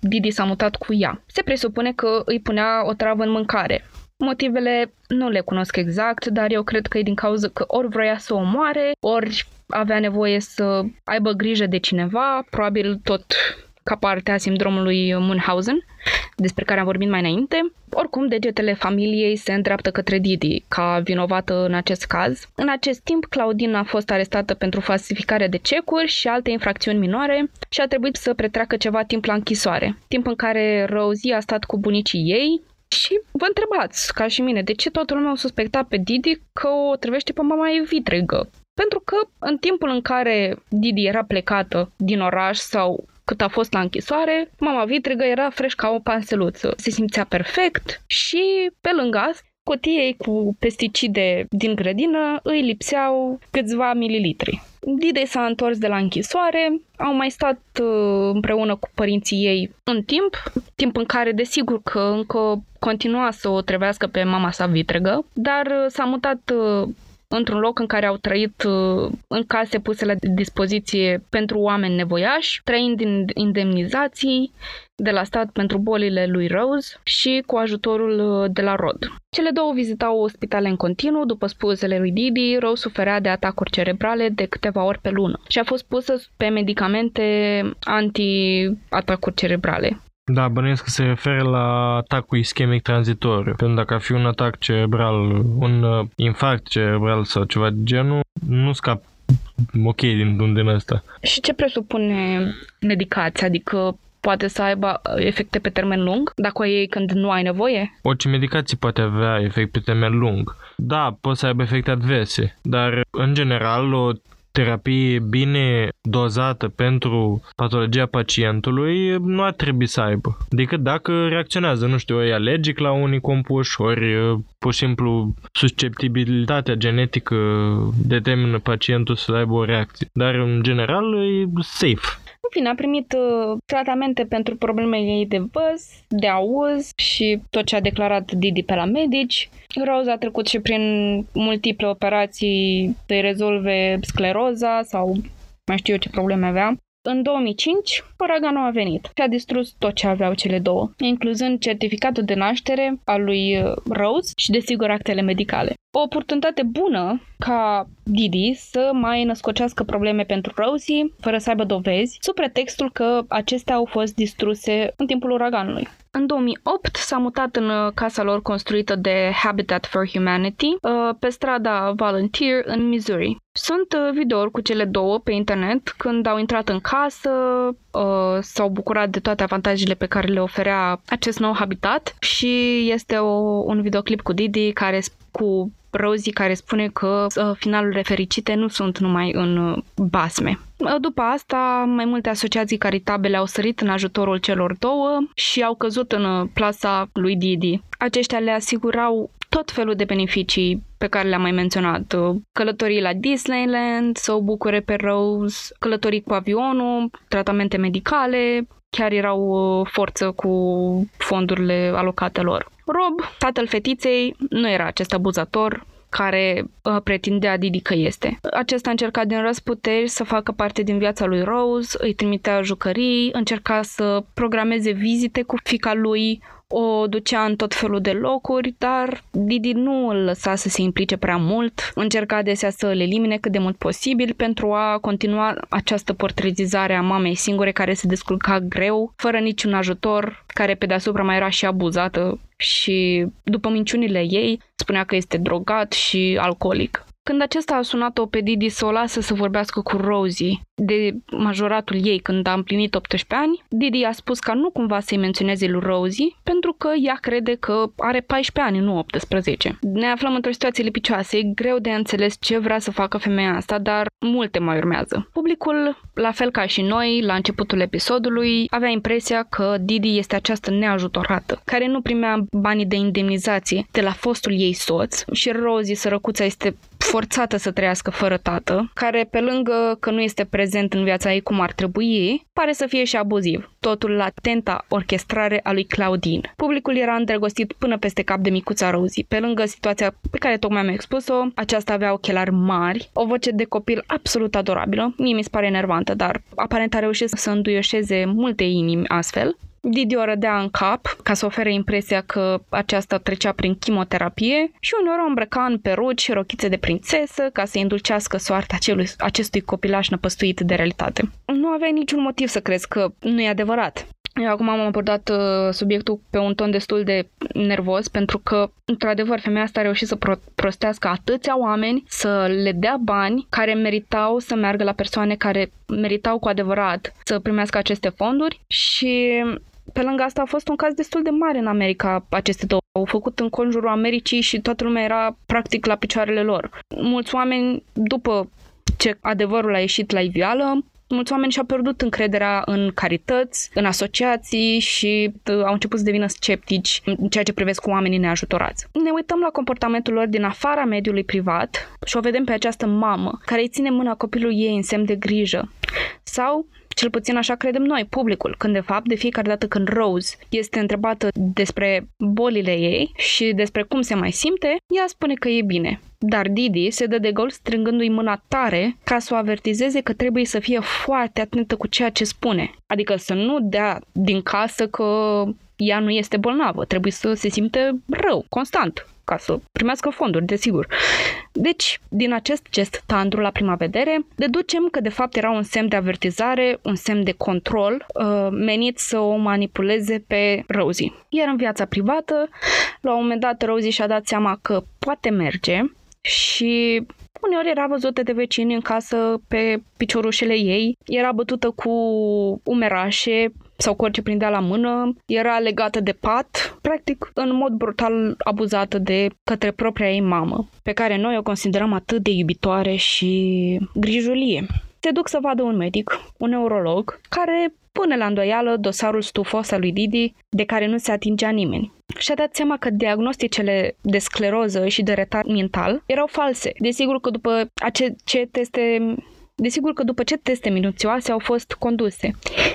Didi s-a mutat cu ea. Se presupune că îi punea o travă în mâncare, Motivele nu le cunosc exact, dar eu cred că e din cauza că ori vroia să o omoare, ori avea nevoie să aibă grijă de cineva, probabil tot ca parte a sindromului Munchausen, despre care am vorbit mai înainte. Oricum, degetele familiei se îndreaptă către Didi, ca vinovată în acest caz. În acest timp, Claudina a fost arestată pentru falsificare de cecuri și alte infracțiuni minore și a trebuit să petreacă ceva timp la închisoare. Timp în care Rosie a stat cu bunicii ei, și vă întrebați, ca și mine, de ce toată lumea o suspecta pe Didi că o trevește pe mama ei vitregă? Pentru că în timpul în care Didi era plecată din oraș sau cât a fost la închisoare, mama vitregă era fresh ca o panseluță. Se simțea perfect și, pe lângă asta, Cotiei cu pesticide din grădină îi lipseau câțiva mililitri. Didei s-a întors de la închisoare, au mai stat uh, împreună cu părinții ei în timp, timp în care desigur că încă continua să o trevească pe mama sa vitregă, dar uh, s-a mutat uh, într-un loc în care au trăit uh, în case puse la dispoziție pentru oameni nevoiași, trăind din indemnizații de la stat pentru bolile lui Rose și cu ajutorul uh, de la Rod. Cele două vizitau spitale în continuu, după spusele lui Didi, Rose suferea de atacuri cerebrale de câteva ori pe lună și a fost pusă pe medicamente anti-atacuri cerebrale. Da, bănuiesc că se referă la atacul ischemic tranzitoriu. Pentru dacă ar fi un atac cerebral, un uh, infarct cerebral sau ceva de genul, nu scap ok din un din ăsta. Și ce presupune medicația? Adică poate să aibă efecte pe termen lung, dacă o iei când nu ai nevoie? Orice medicație poate avea efect pe termen lung. Da, poate să aibă efecte adverse, dar în general o terapie bine dozată pentru patologia pacientului nu ar trebui să aibă. Decât dacă reacționează, nu știu, e alergic la unii compuși, ori pur și simplu susceptibilitatea genetică determină pacientul să aibă o reacție. Dar în general e safe. În fine, a primit uh, tratamente pentru problemele ei de văz, de auz și tot ce a declarat Didi pe la medici. Rose a trecut și prin multiple operații să rezolve scleroza sau mai știu eu ce probleme avea. În 2005, uraganul a venit și a distrus tot ce aveau cele două, incluzând certificatul de naștere al lui uh, Rose și, desigur, actele medicale. O oportunitate bună ca Didi să mai născocească probleme pentru Rosie, fără să aibă dovezi, sub pretextul că acestea au fost distruse în timpul uraganului. În 2008 s-a mutat în uh, casa lor construită de Habitat for Humanity uh, pe strada Volunteer în Missouri. Sunt uh, videouri cu cele două pe internet când au intrat în casă, s-au bucurat de toate avantajele pe care le oferea acest nou habitat și este o, un videoclip cu Didi care cu Rosie care spune că uh, finalurile fericite nu sunt numai în uh, basme. Uh, după asta, mai multe asociații caritabile au sărit în ajutorul celor două și au căzut în plasa lui Didi. Aceștia le asigurau tot felul de beneficii pe care le-am mai menționat. Călătorii la Disneyland, să o bucure pe Rose, călătorii cu avionul, tratamente medicale, chiar erau forță cu fondurile alocate lor. Rob, tatăl fetiței, nu era acest abuzator care uh, pretindea Didi că este. Acesta a încercat din răsputeri să facă parte din viața lui Rose, îi trimitea jucării, încerca să programeze vizite cu fica lui, o ducea în tot felul de locuri, dar Didi nu îl lăsa să se implice prea mult, încerca adesea să îl elimine cât de mult posibil pentru a continua această portretizare a mamei singure care se descurca greu, fără niciun ajutor, care pe deasupra mai era și abuzată și după minciunile ei spunea că este drogat și alcoolic. Când acesta a sunat-o pe Didi să o lasă să vorbească cu Rosie de majoratul ei când a împlinit 18 ani, Didi a spus ca nu cumva să-i menționeze lui Rosie pentru că ea crede că are 14 ani, nu 18. Ne aflăm într-o situație lipicioasă, e greu de înțeles ce vrea să facă femeia asta, dar multe mai urmează. Publicul, la fel ca și noi, la începutul episodului, avea impresia că Didi este această neajutorată, care nu primea banii de indemnizație de la fostul ei soț și Rosie, sărăcuța, este forțată să trăiască fără tată, care pe lângă că nu este prezent în viața ei cum ar trebui, pare să fie și abuziv. Totul la tenta orchestrare a lui Claudine. Publicul era îndrăgostit până peste cap de micuța Rosie. Pe lângă situația pe care tocmai am expus-o, aceasta avea ochelari mari, o voce de copil absolut adorabilă. Mie mi se pare nervantă, dar aparent a reușit să înduioșeze multe inimi astfel. Didi o rădea în cap ca să ofere impresia că aceasta trecea prin chimioterapie și uneori o îmbrăca în peruci și rochițe de prințesă ca să indulcească soarta acelui, acestui copilaș năpăstuit de realitate. Nu aveai niciun motiv să crezi că nu e adevărat. Eu acum am abordat uh, subiectul pe un ton destul de nervos pentru că, într-adevăr, femeia asta a reușit să pro- prostească atâția oameni, să le dea bani care meritau să meargă la persoane care meritau cu adevărat să primească aceste fonduri și pe lângă asta a fost un caz destul de mare în America, aceste două. Au făcut în conjurul Americii și toată lumea era practic la picioarele lor. Mulți oameni, după ce adevărul a ieșit la iveală, mulți oameni și-au pierdut încrederea în carități, în asociații și uh, au început să devină sceptici în ceea ce privesc cu oamenii neajutorați. Ne uităm la comportamentul lor din afara mediului privat și o vedem pe această mamă care îi ține mâna copilului ei în semn de grijă. Sau cel puțin așa credem noi, publicul, când de fapt de fiecare dată când Rose este întrebată despre bolile ei și despre cum se mai simte, ea spune că e bine. Dar Didi se dă de gol strângându-i mâna tare ca să o avertizeze că trebuie să fie foarte atentă cu ceea ce spune. Adică să nu dea din casă că ea nu este bolnavă, trebuie să se simte rău, constant ca să primească fonduri, desigur. Deci, din acest gest tandru la prima vedere, deducem că de fapt era un semn de avertizare, un semn de control uh, menit să o manipuleze pe Rosie. Iar în viața privată, la un moment dat Rosie și-a dat seama că poate merge și Uneori era văzută de vecini în casă pe piciorușele ei, era bătută cu umerașe, sau cu orice prindea la mână, era legată de pat, practic în mod brutal abuzată de către propria ei mamă, pe care noi o considerăm atât de iubitoare și grijulie. Se duc să vadă un medic, un neurolog, care pune la îndoială dosarul stufos al lui Didi, de care nu se atingea nimeni. Și-a dat seama că diagnosticele de scleroză și de retard mental erau false. Desigur că după ce teste Desigur că după ce teste minuțioase au fost conduse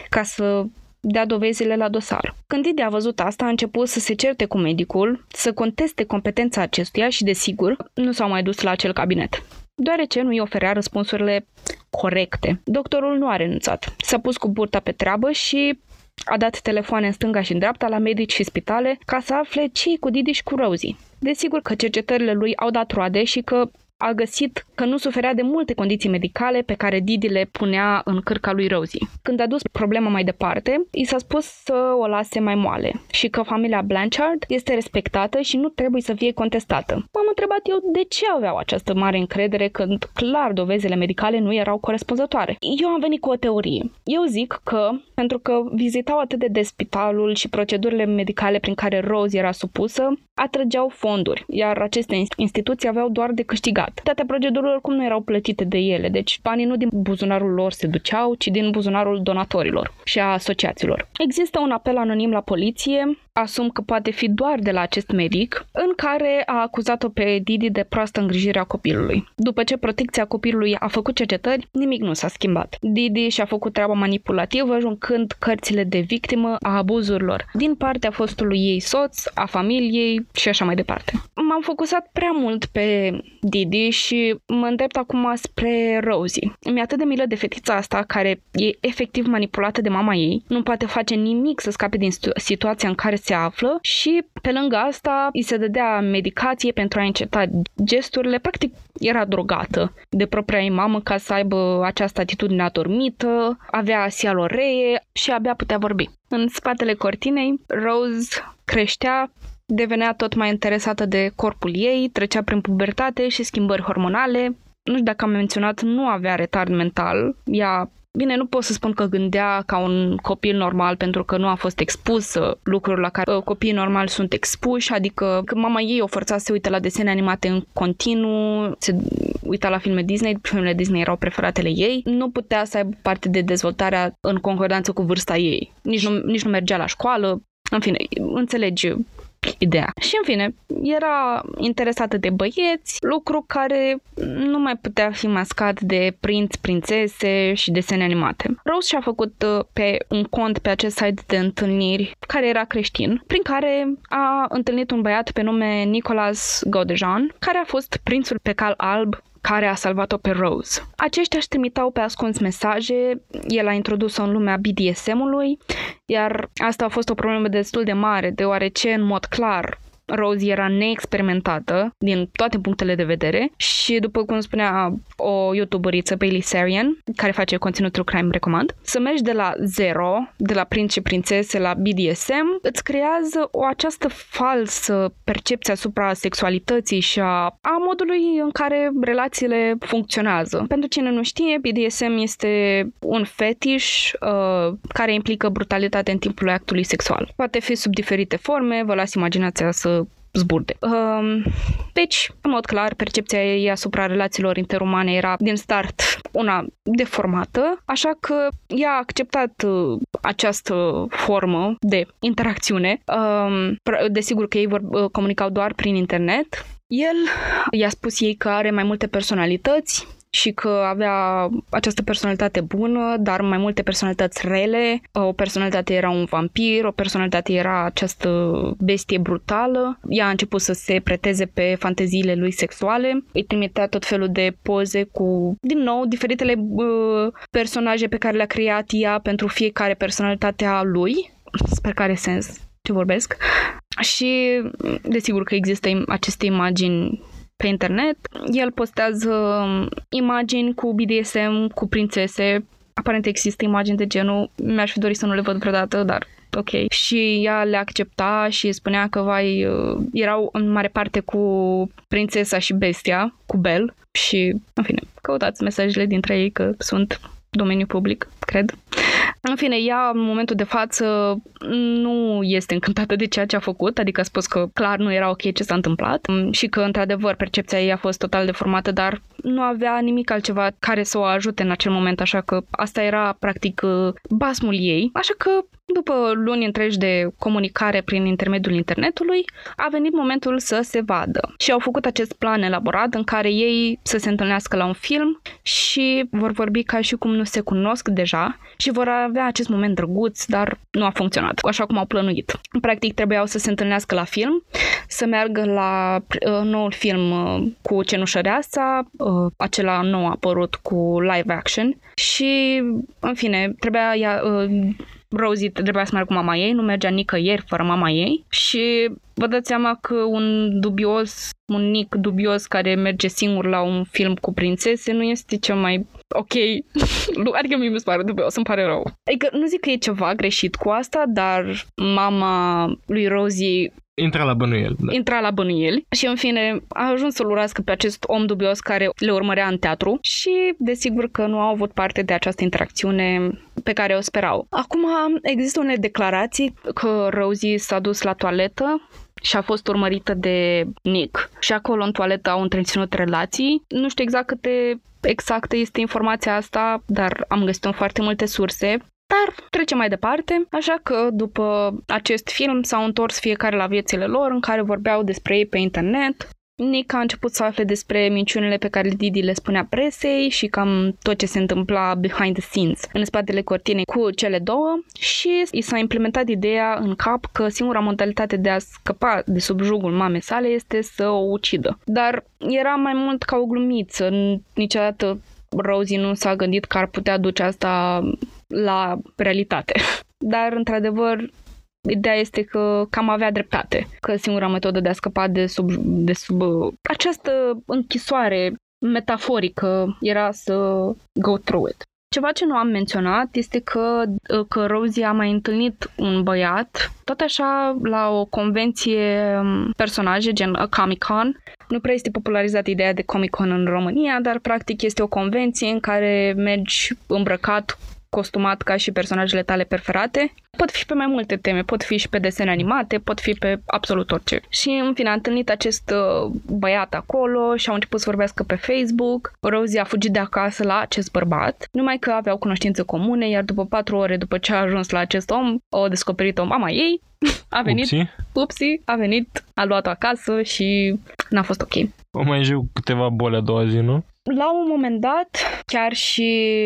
ca să dea dovezile la dosar. Când Didi a văzut asta, a început să se certe cu medicul, să conteste competența acestuia și, desigur, nu s-au mai dus la acel cabinet deoarece nu îi oferea răspunsurile corecte. Doctorul nu a renunțat. S-a pus cu burta pe treabă și a dat telefoane în stânga și în dreapta la medici și spitale ca să afle ce cu Didiș și cu Rosie. Desigur că cercetările lui au dat roade și că a găsit că nu suferea de multe condiții medicale pe care Didi le punea în cârca lui Rosie. Când a dus problema mai departe, i s-a spus să o lase mai moale și că familia Blanchard este respectată și nu trebuie să fie contestată. M-am întrebat eu de ce aveau această mare încredere când clar dovezile medicale nu erau corespunzătoare. Eu am venit cu o teorie. Eu zic că pentru că vizitau atât de des spitalul și procedurile medicale prin care Rose era supusă, atrăgeau fonduri, iar aceste instituții aveau doar de câștigat stat. Toate procedurile oricum nu erau plătite de ele, deci banii nu din buzunarul lor se duceau, ci din buzunarul donatorilor și a asociațiilor. Există un apel anonim la poliție asum că poate fi doar de la acest medic, în care a acuzat-o pe Didi de proastă îngrijire a copilului. După ce protecția copilului a făcut cercetări, nimic nu s-a schimbat. Didi și-a făcut treaba manipulativă, juncând cărțile de victimă a abuzurilor din partea fostului ei soț, a familiei și așa mai departe. M-am focusat prea mult pe Didi și mă îndrept acum spre Rosie. Mi-e atât de milă de fetița asta care e efectiv manipulată de mama ei, nu poate face nimic să scape din situația în care se află și pe lângă asta îi se dădea medicație pentru a înceta gesturile. Practic era drogată de propria ei mamă ca să aibă această atitudine adormită, avea sialoree și abia putea vorbi. În spatele cortinei, Rose creștea, devenea tot mai interesată de corpul ei, trecea prin pubertate și schimbări hormonale. Nu știu dacă am menționat, nu avea retard mental. Ea Bine, nu pot să spun că gândea ca un copil normal pentru că nu a fost expus lucruri la care uh, copiii normali sunt expuși, adică că mama ei o forța să se uite la desene animate în continuu, se uita la filme Disney, filmele Disney erau preferatele ei, nu putea să aibă parte de dezvoltarea în concordanță cu vârsta ei. Nici nu, nici nu mergea la școală, în fine, înțelegi ideea. Și în fine, era interesată de băieți, lucru care nu mai putea fi mascat de prinți, prințese și desene animate. Rose și-a făcut uh, pe un cont pe acest site de întâlniri care era creștin, prin care a întâlnit un băiat pe nume Nicolas Godejan, care a fost prințul pe cal alb care a salvat-o pe Rose. Aceștia își trimitau pe ascuns mesaje, el a introdus-o în lumea BDSM-ului, iar asta a fost o problemă destul de mare, deoarece, în mod clar, Rose era neexperimentată din toate punctele de vedere și după cum spunea o youtuberiță, Bailey Sarian, care face conținut true crime, recomand, să mergi de la zero, de la prinț și prințese la BDSM, îți creează o această falsă percepție asupra sexualității și a, a modului în care relațiile funcționează. Pentru cine nu știe, BDSM este un fetiș uh, care implică brutalitate în timpul actului sexual. Poate fi sub diferite forme, vă las imaginația să zburde. Um, deci, în mod clar, percepția ei asupra relațiilor interumane era din start una deformată, așa că ea a acceptat uh, această formă de interacțiune. Um, desigur că ei vor uh, comunicau doar prin internet. El i-a spus ei că are mai multe personalități, și că avea această personalitate bună, dar mai multe personalități rele. O personalitate era un vampir, o personalitate era această bestie brutală. Ea a început să se preteze pe fanteziile lui sexuale. Îi trimitea tot felul de poze cu, din nou, diferitele uh, personaje pe care le-a creat ea pentru fiecare personalitate a lui. Sper că are sens ce vorbesc. Și desigur că există aceste imagini pe internet. El postează imagini cu BDSM, cu prințese. Aparent există imagini de genul. Mi-aș fi dorit să nu le văd vreodată, dar ok. Și ea le accepta și spunea că, vai, erau în mare parte cu prințesa și bestia, cu Bel. Și, în fine, căutați mesajele dintre ei că sunt domeniu public, cred. În fine, ea în momentul de față nu este încântată de ceea ce a făcut, adică a spus că clar nu era ok ce s-a întâmplat și că într-adevăr percepția ei a fost total deformată, dar nu avea nimic altceva care să o ajute în acel moment, așa că asta era practic basmul ei, așa că după luni întregi de comunicare prin intermediul internetului, a venit momentul să se vadă. Și au făcut acest plan elaborat în care ei să se întâlnească la un film și vor vorbi ca și cum nu se cunosc deja și vor avea acest moment drăguț, dar nu a funcționat, așa cum au plănuit. Practic trebuiau să se întâlnească la film, să meargă la uh, noul film uh, cu Cenușăreasa, uh, acela nou apărut cu live action și, în fine, trebuia ea, uh, Rosie trebuia să meargă cu mama ei, nu mergea nicăieri fără mama ei și vă dați seama că un dubios, un nic dubios care merge singur la un film cu prințese nu este cel mai ok. *laughs* adică mie mi se pare dubios, îmi pare rău. Adică nu zic că e ceva greșit cu asta, dar mama lui Rosie Intra la bănuieli. Da. Intra la bănuieli și în fine a ajuns să-l urască pe acest om dubios care le urmărea în teatru și desigur că nu au avut parte de această interacțiune pe care o sperau. Acum există unele declarații că Rosie s-a dus la toaletă și a fost urmărită de Nick. Și acolo în toaletă au întreținut relații. Nu știu exact câte exactă este informația asta, dar am găsit în foarte multe surse. Dar trecem mai departe, așa că după acest film s-au întors fiecare la viețile lor în care vorbeau despre ei pe internet. Nick a început să afle despre minciunile pe care Didi le spunea presei și cam tot ce se întâmpla behind the scenes, în spatele cortinei cu cele două și i s-a implementat ideea în cap că singura modalitate de a scăpa de subjugul mamei sale este să o ucidă. Dar era mai mult ca o glumiță, niciodată Rosie nu s-a gândit că ar putea duce asta la realitate. *laughs* Dar, într-adevăr, Ideea este că cam avea dreptate, că singura metodă de a scăpa de sub, de sub această închisoare metaforică era să go through it. Ceva ce nu am menționat este că, că Rosie a mai întâlnit un băiat, tot așa la o convenție um, personaje, gen a Comic-Con. Nu prea este popularizată ideea de Comic-Con în România, dar practic este o convenție în care mergi îmbrăcat costumat ca și personajele tale preferate. Pot fi pe mai multe teme, pot fi și pe desene animate, pot fi pe absolut orice. Și în fine a întâlnit acest uh, băiat acolo și au început să vorbească pe Facebook. Rosie a fugit de acasă la acest bărbat, numai că aveau cunoștințe comune, iar după patru ore după ce a ajuns la acest om, o descoperit-o mama ei, *laughs* a venit, upsi, upsi, a venit, a luat-o acasă și n-a fost ok. O mai jiu câteva boli a doua zi, nu? La un moment dat, chiar și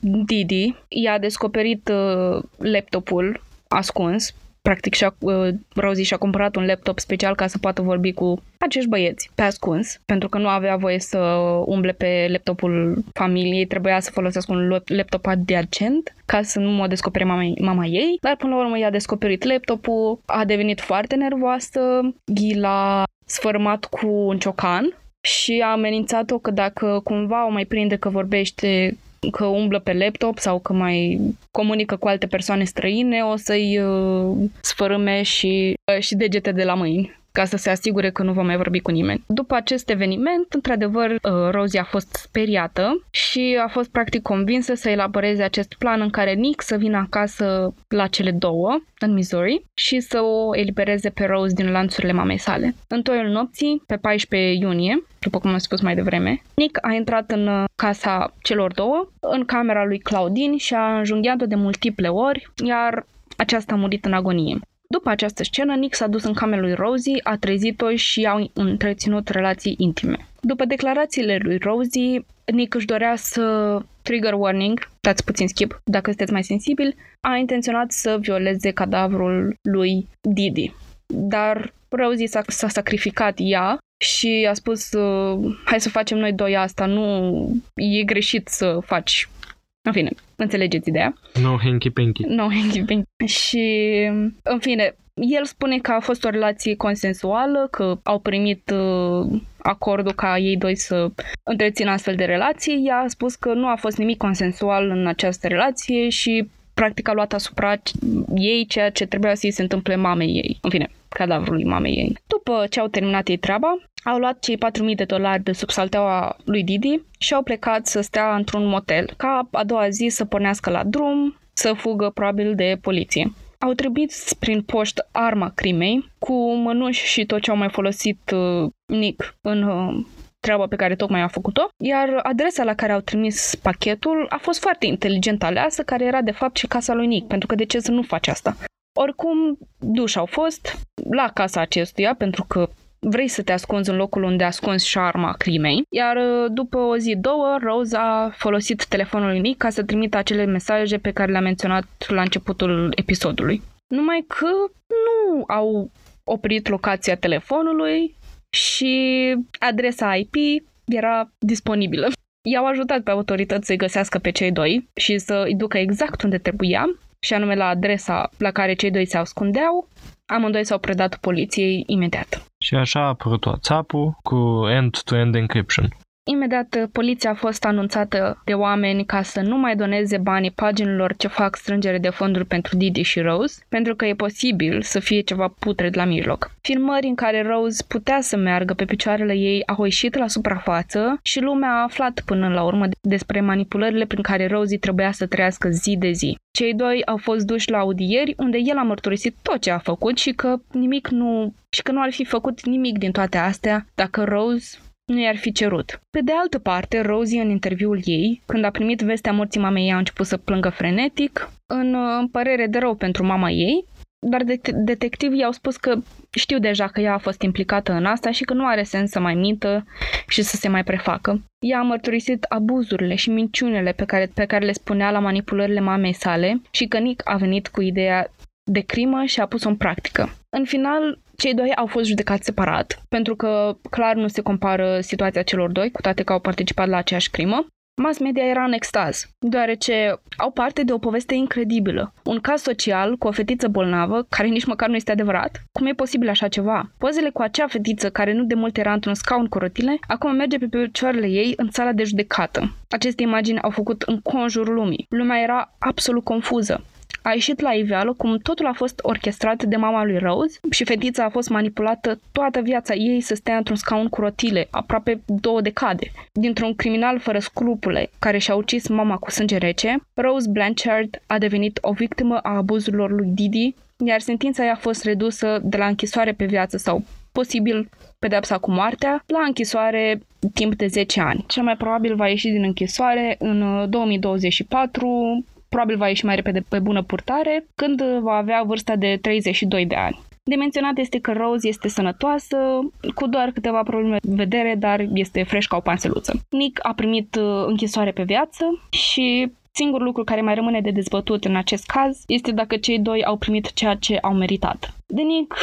Didi i-a descoperit uh, laptopul ascuns. Practic și-a, uh, Rosie și-a cumpărat un laptop special ca să poată vorbi cu acești băieți pe ascuns, pentru că nu avea voie să umble pe laptopul familiei, trebuia să folosească un laptop adiacent ca să nu mă descopere mama, mama ei, dar până la urmă i-a descoperit laptopul, a devenit foarte nervoasă, i l-a sfărmat cu un ciocan și a amenințat-o că dacă cumva o mai prinde că vorbește că umblă pe laptop sau că mai comunică cu alte persoane străine, o să-i uh, sfărâme și, uh, și degete de la mâini ca să se asigure că nu va mai vorbi cu nimeni. După acest eveniment, într-adevăr, uh, Rosie a fost speriată și a fost practic convinsă să elaboreze acest plan în care Nick să vină acasă la cele două, în Missouri, și să o elibereze pe Rose din lanțurile mamei sale. În toiul nopții, pe 14 iunie, după cum am spus mai devreme, Nick a intrat în uh, casa celor două, în camera lui Claudine și a înjunghiat-o de multiple ori, iar aceasta a murit în agonie. După această scenă, Nick s-a dus în camera lui Rosie, a trezit-o și au întreținut relații intime. După declarațiile lui Rosie, Nick își dorea să trigger warning, dați puțin skip dacă sunteți mai sensibili, a intenționat să violeze cadavrul lui Didi. Dar Rosie s-a, s-a sacrificat ea și a spus uh, hai să facem noi doi asta, nu e greșit să faci în fine, înțelegeți ideea. No hanky panky. No hanky panky. Și, în fine, el spune că a fost o relație consensuală, că au primit uh, acordul ca ei doi să întrețină astfel de relații. Ea a spus că nu a fost nimic consensual în această relație și practic a luat asupra ei ceea ce trebuia să-i se întâmple mamei ei. În fine, cadavrului mamei ei. După ce au terminat ei treaba, au luat cei 4.000 de dolari de sub salteaua lui Didi și au plecat să stea într-un motel, ca a doua zi să pornească la drum, să fugă probabil de poliție. Au trimis prin poștă arma crimei, cu mănuși și tot ce au mai folosit uh, Nick în uh, treaba pe care tocmai a făcut-o, iar adresa la care au trimis pachetul a fost foarte inteligent aleasă, care era de fapt și casa lui Nick, pentru că de ce să nu faci asta? Oricum, duși au fost la casa acestuia, pentru că vrei să te ascunzi în locul unde ascunzi și șarma crimei, iar uh, după o zi, două, Rose a folosit telefonul lui Nick ca să trimită acele mesaje pe care le-a menționat la începutul episodului. Numai că nu au oprit locația telefonului și adresa IP era disponibilă. I-au ajutat pe autorități să-i găsească pe cei doi și să îi ducă exact unde trebuia, și anume la adresa la care cei doi se ascundeau. Amândoi s-au predat poliției imediat. Și așa a apărut WhatsApp-ul cu end-to-end encryption. Imediat uh, poliția a fost anunțată de oameni ca să nu mai doneze banii paginilor ce fac strângere de fonduri pentru Didi și Rose, pentru că e posibil să fie ceva putred la mijloc. Filmări în care Rose putea să meargă pe picioarele ei au ieșit la suprafață și lumea a aflat până la urmă despre manipulările prin care Rosie trebuia să trăiască zi de zi. Cei doi au fost duși la audieri unde el a mărturisit tot ce a făcut și că nimic nu și că nu ar fi făcut nimic din toate astea dacă Rose nu i-ar fi cerut. Pe de altă parte, Rosie, în interviul ei, când a primit vestea morții mamei ei, a început să plângă frenetic, în, în părere de rău pentru mama ei, dar det- detectivii au spus că știu deja că ea a fost implicată în asta și că nu are sens să mai mintă și să se mai prefacă. Ea a mărturisit abuzurile și minciunile pe care, pe care le spunea la manipulările mamei sale și că Nick a venit cu ideea de crimă și a pus-o în practică. În final, cei doi au fost judecați separat, pentru că clar nu se compară situația celor doi, cu toate că au participat la aceeași crimă. Mass media era în extaz, deoarece au parte de o poveste incredibilă. Un caz social cu o fetiță bolnavă, care nici măcar nu este adevărat. Cum e posibil așa ceva? Pozele cu acea fetiță, care nu de mult era într-un scaun cu rotile, acum merge pe picioarele ei în sala de judecată. Aceste imagini au făcut în conjurul lumii. Lumea era absolut confuză a ieșit la iveală cum totul a fost orchestrat de mama lui Rose și fetița a fost manipulată toată viața ei să stea într-un scaun cu rotile, aproape două decade. Dintr-un criminal fără scrupule care și-a ucis mama cu sânge rece, Rose Blanchard a devenit o victimă a abuzurilor lui Didi, iar sentința ei a fost redusă de la închisoare pe viață sau posibil pedepsa cu moartea, la închisoare timp de 10 ani. Cel mai probabil va ieși din închisoare în 2024 probabil va ieși mai repede pe bună purtare, când va avea vârsta de 32 de ani. De menționat este că Rose este sănătoasă, cu doar câteva probleme de vedere, dar este fresh ca o panseluță. Nick a primit uh, închisoare pe viață și singurul lucru care mai rămâne de dezbătut în acest caz este dacă cei doi au primit ceea ce au meritat. De Nick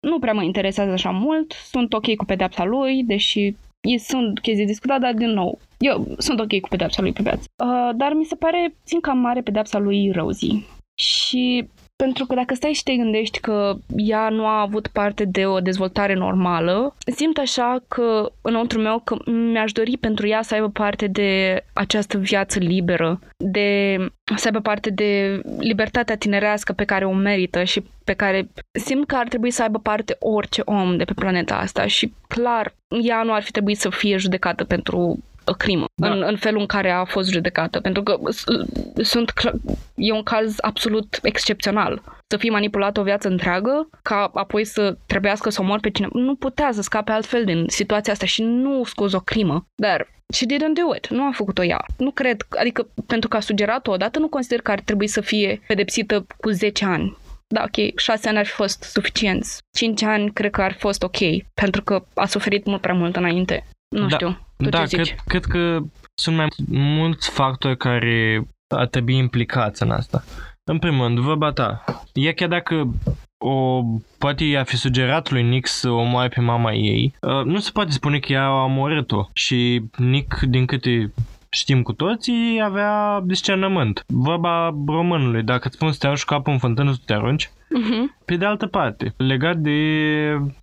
nu prea mă interesează așa mult, sunt ok cu pedepsa lui, deși sunt chestii discutate, dar din nou, eu sunt ok cu pedepsa lui pe viață. Uh, dar mi se pare țin cam mare pedepsa lui Rosie. Și pentru că dacă stai și te gândești că ea nu a avut parte de o dezvoltare normală, simt așa că înăuntru meu că mi-aș dori pentru ea să aibă parte de această viață liberă, de să aibă parte de libertatea tinerească pe care o merită și pe care simt că ar trebui să aibă parte orice om de pe planeta asta și clar, ea nu ar fi trebuit să fie judecată pentru crimă da. în, în felul în care a fost judecată. Pentru că sunt e un caz absolut excepțional. Să fii manipulat o viață întreagă, ca apoi să trebuiască să omori pe cine. Nu putea să scape altfel din situația asta și nu scuz o crimă. Dar she didn't do it. Nu a făcut-o ea. Nu cred, adică pentru că a sugerat-o odată, nu consider că ar trebui să fie pedepsită cu 10 ani da, ok, șase ani ar fi fost suficienți. Cinci ani cred că ar fi fost ok, pentru că a suferit mult prea mult înainte. Nu Da, știu. Tu da, ce cred, zici? cred că sunt mai mulți factori care ar trebui implicați în asta. În primul rând, vorba ta. E chiar dacă o, poate i-a fi sugerat lui Nick să o omoare pe mama ei, uh, nu se poate spune că ea a omorât-o. Și Nick, din câte știm cu toții, avea discernământ. Vorba românului, dacă îți spun să te arunci capul în fântână, să te arunci. Mhm. Pe de altă parte, legat de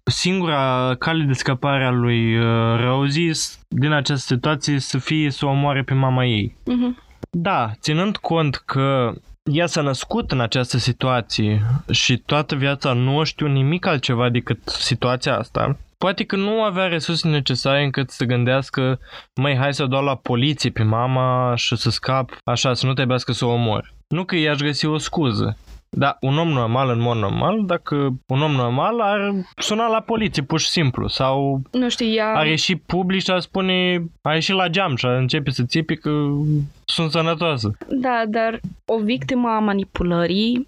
singura cale de scăpare a lui uh, Rosie s- din această situație să fie să o omoare pe mama ei. Mhm. Da, ținând cont că ea s-a născut în această situație și toată viața nu știu nimic altceva decât situația asta, poate că nu avea resursele necesare încât să gândească, măi, hai să o dau la poliție pe mama și să scap, așa, să nu trebuiască să o omor. Nu că i-aș găsi o scuză. Da, un om normal, în mod normal, dacă un om normal ar suna la poliție, pur și simplu, sau Nu știu, ea... ar ieși public și ar spune, a ieșit la geam și ar începe să țipi că sunt sănătoasă. Da, dar o victimă a manipulării,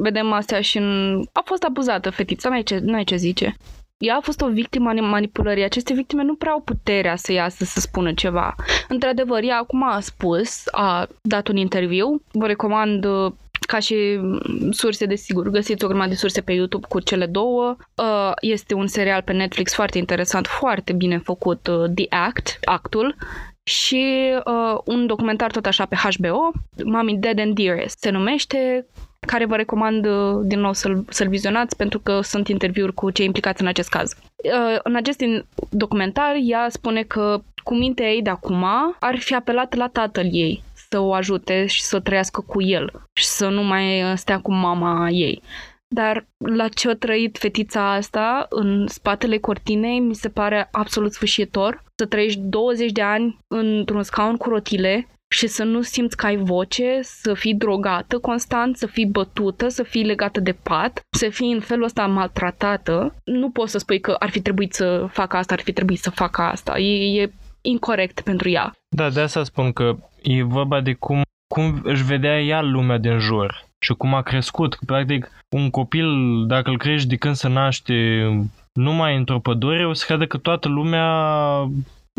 vedem astea și în... A fost abuzată fetița, n-ai ce, n-ai ce zice. Ea a fost o victimă a manipulării. Aceste victime nu prea au puterea să iasă să spună ceva. Într-adevăr, ea acum a spus, a dat un interviu. Vă recomand uh, ca și mm, surse, desigur, găsiți o grămadă de surse pe YouTube cu cele două. Uh, Este un serial pe Netflix foarte interesant, foarte bine făcut, uh, The Act, actul, și uh, un documentar tot așa pe HBO, Mommy Dead and Dearest se numește, care vă recomand uh, din nou să-l, să-l vizionați pentru că sunt interviuri cu cei implicați în acest caz. Uh, în acest in- documentar, ea spune că cu mintea ei de acum ar fi apelat la tatăl ei să o ajute și să trăiască cu el și să nu mai uh, stea cu mama ei. Dar la ce a trăit fetița asta în spatele cortinei mi se pare absolut sfârșitor. Să trăiești 20 de ani într-un scaun cu rotile și să nu simți că ai voce, să fii drogată constant, să fii bătută, să fii legată de pat, să fii în felul ăsta maltratată. Nu poți să spui că ar fi trebuit să facă asta, ar fi trebuit să facă asta. E, e incorrect pentru ea. Da, de asta spun că e vorba de cum, cum își vedea ea lumea din jur și cum a crescut. Practic, un copil, dacă îl crești de când se naște numai într-o pădure, o să crede că toată lumea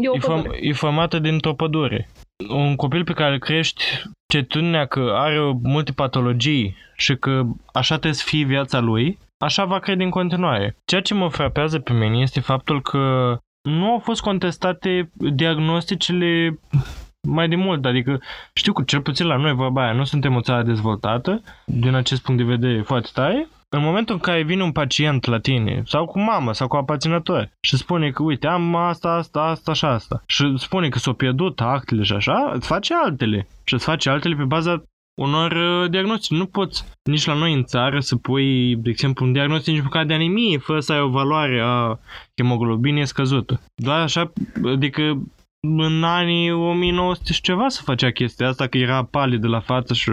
E o e, form, pădure. e formată dintr-o pădure. Un copil pe care îl crești certitudinea că are multe patologii și că așa trebuie să fie viața lui, așa va crede în continuare. Ceea ce mă frapează pe mine este faptul că nu au fost contestate diagnosticele mai de mult, adică știu că cel puțin la noi vorba aia, nu suntem o țară dezvoltată, din acest punct de vedere foarte tare, în momentul în care vine un pacient la tine, sau cu mamă, sau cu aparținător, și spune că, uite, am asta, asta, asta și asta, și spune că s-au pierdut actele și așa, îți face altele. Și îți face altele pe baza unor uh, diagnostici. Nu poți nici la noi în țară să pui, de exemplu, un diagnostic nici măcar de anemie, fără să ai o valoare a hemoglobinei scăzută. Doar așa, adică în anii 1900 și ceva să făcea chestia asta, că era palid de la față și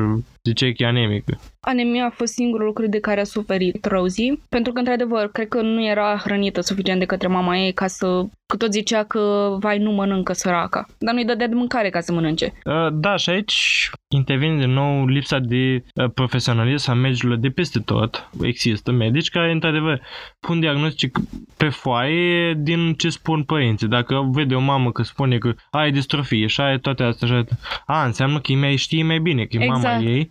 ziceai că e anemică. Anemia a fost singurul lucru de care a suferit Rosie, pentru că, într-adevăr, cred că nu era hrănită suficient de către mama ei ca să... Că tot zicea că, vai, nu mănâncă săraca. Dar nu-i dădea de mâncare ca să mănânce. Uh, Da, și aici intervine din nou lipsa de uh, profesionalism a medicilor de peste tot. Există medici care, într-adevăr, pun diagnostic pe foaie din ce spun părinții. Dacă vede o mamă că spune că ai distrofie și ai toate astea, și ai... a, înseamnă că ei mai știe mai bine, că e mama Exact. ei.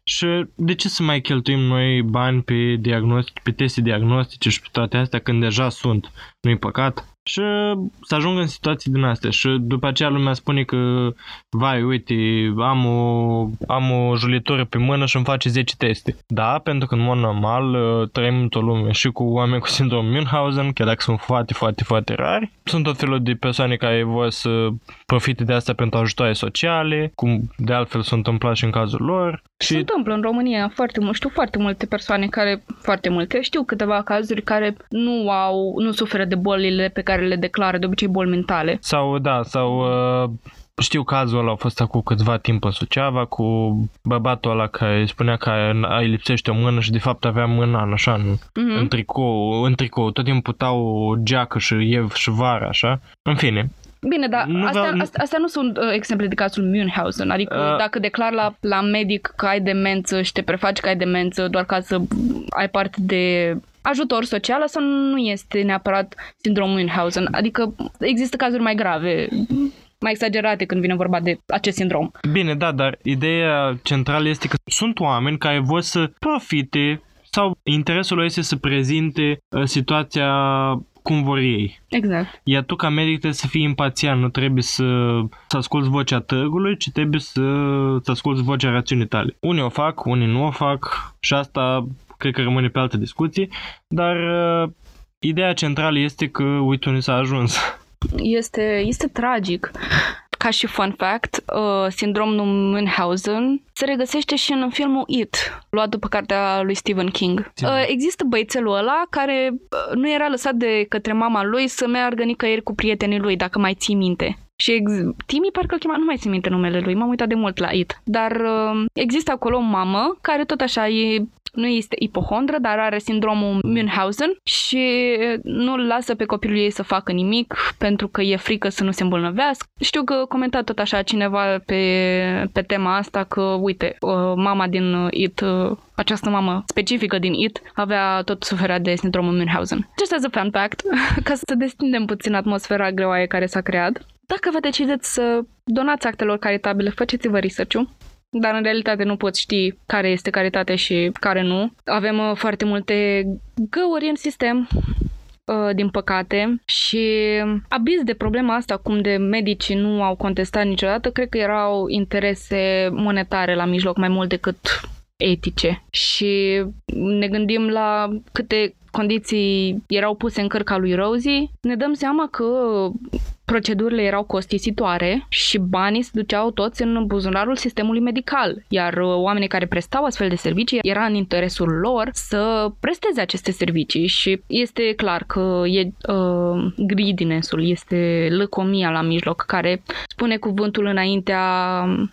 Și de ce să mai cheltuim noi bani pe diagnostic, pe teste diagnostice și pe toate astea când deja sunt? Nu-i păcat? Și să ajung în situații din astea și după aceea lumea spune că vai, uite, am o, am o julitură pe mână și îmi face 10 teste. Da, pentru că în mod normal uh, trăim într-o lume și cu oameni cu sindrom Münchhausen, chiar dacă sunt foarte, foarte, foarte rari. Sunt tot felul de persoane care vor să profite de asta pentru ajutoare sociale, cum de altfel s-a întâmplat și în cazul lor. Se întâmplă în România foarte mult. Știu foarte multe persoane care, foarte multe, știu câteva cazuri care nu au, nu suferă de bolile pe care le declară de obicei boli mentale. Sau, da, sau uh, știu cazul ăla a fost acum câtva timp în Suceava cu bărbatul ăla care spunea că îi lipsește o mână și de fapt avea mâna în așa, în, Mhm. în tricou, în tricou, tot timpul putau o geacă și iev și vara, așa. În fine, Bine, dar Nu astea, vreau- astea, astea nu sunt uh, exemple de cazul Münchhausen. Adică Uh. dacă declar la, la medic că ai demență și te prefaci că ai demență doar ca să ai parte de ajutor social, sau nu este neapărat sindromul Münchhausen. Adică există cazuri mai grave mai exagerate când vine vorba de acest sindrom. Bine, da, dar ideea centrală este că sunt oameni care vor să profite sau interesul lor este să prezinte uh, situația cum vor ei. Exact. Iar tu ca medic trebuie să fii imparțial, nu trebuie să, să asculți vocea târgului, ci trebuie să, să asculți vocea rațiunii tale. Unii o fac, unii nu o fac și asta cred că rămâne pe altă discuție, dar uh, ideea centrală este că, uite unde s-a ajuns. Este, este tragic. Ca și fun fact, uh, sindromul Münchhausen se regăsește și în filmul It, luat după cartea lui Stephen King. Uh, există băițelul ăla care uh, nu era lăsat de către mama lui să meargă nicăieri cu prietenii lui, dacă mai ții minte. Și ex- Timmy parcă îl chema, nu mai țin minte numele lui, m-am uitat de mult la It. Dar uh, există acolo o mamă care tot așa e nu este ipohondră, dar are sindromul Münchhausen și nu îl lasă pe copilul ei să facă nimic pentru că e frică să nu se îmbolnăvească. Știu că comenta tot așa cineva pe, pe tema asta că, uite, mama din IT, această mamă specifică din IT, avea tot suferea de sindromul Münchhausen. Just as a fun fact, *laughs* ca să destindem puțin atmosfera greoaie care s-a creat. Dacă vă decideți să donați actelor caritabile, faceți-vă research-ul dar în realitate nu poți ști care este caritatea și care nu. Avem uh, foarte multe găuri în sistem, uh, din păcate, și abiz de problema asta, cum de medicii nu au contestat niciodată, cred că erau interese monetare la mijloc mai mult decât etice. Și ne gândim la câte condiții erau puse în cărca lui Rosie, ne dăm seama că procedurile erau costisitoare și banii se duceau toți în buzunarul sistemului medical, iar uh, oamenii care prestau astfel de servicii era în interesul lor să presteze aceste servicii și este clar că e uh, greediness-ul, este lăcomia la mijloc care spune cuvântul înaintea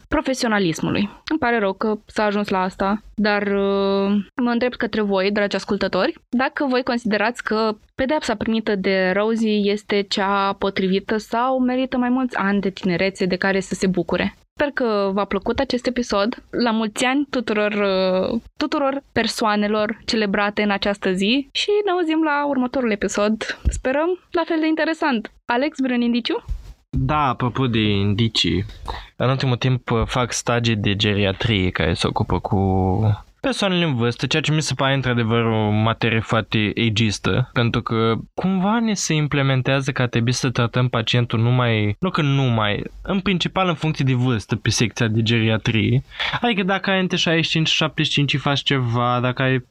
profesionalismului. Îmi pare rău că s-a ajuns la asta, dar uh, mă întreb către voi, dragi ascultători, dacă voi considerați că Pedepsa primită de Rosie este cea potrivită sau merită mai mulți ani de tinerețe de care să se bucure. Sper că v-a plăcut acest episod. La mulți ani tuturor, uh, tuturor persoanelor celebrate în această zi și ne auzim la următorul episod. Sperăm la fel de interesant. Alex, vreun indiciu? Da, apropo de indicii, în ultimul timp uh, fac stagii de geriatrie care se ocupă cu persoanele în vârstă, ceea ce mi se pare într-adevăr o materie foarte ageistă, pentru că cumva ne se implementează că trebuie să tratăm pacientul numai, nu că numai, în principal în funcție de vârstă pe secția de geriatrie. Adică dacă ai între 65-75 faci ceva, dacă ai 75-85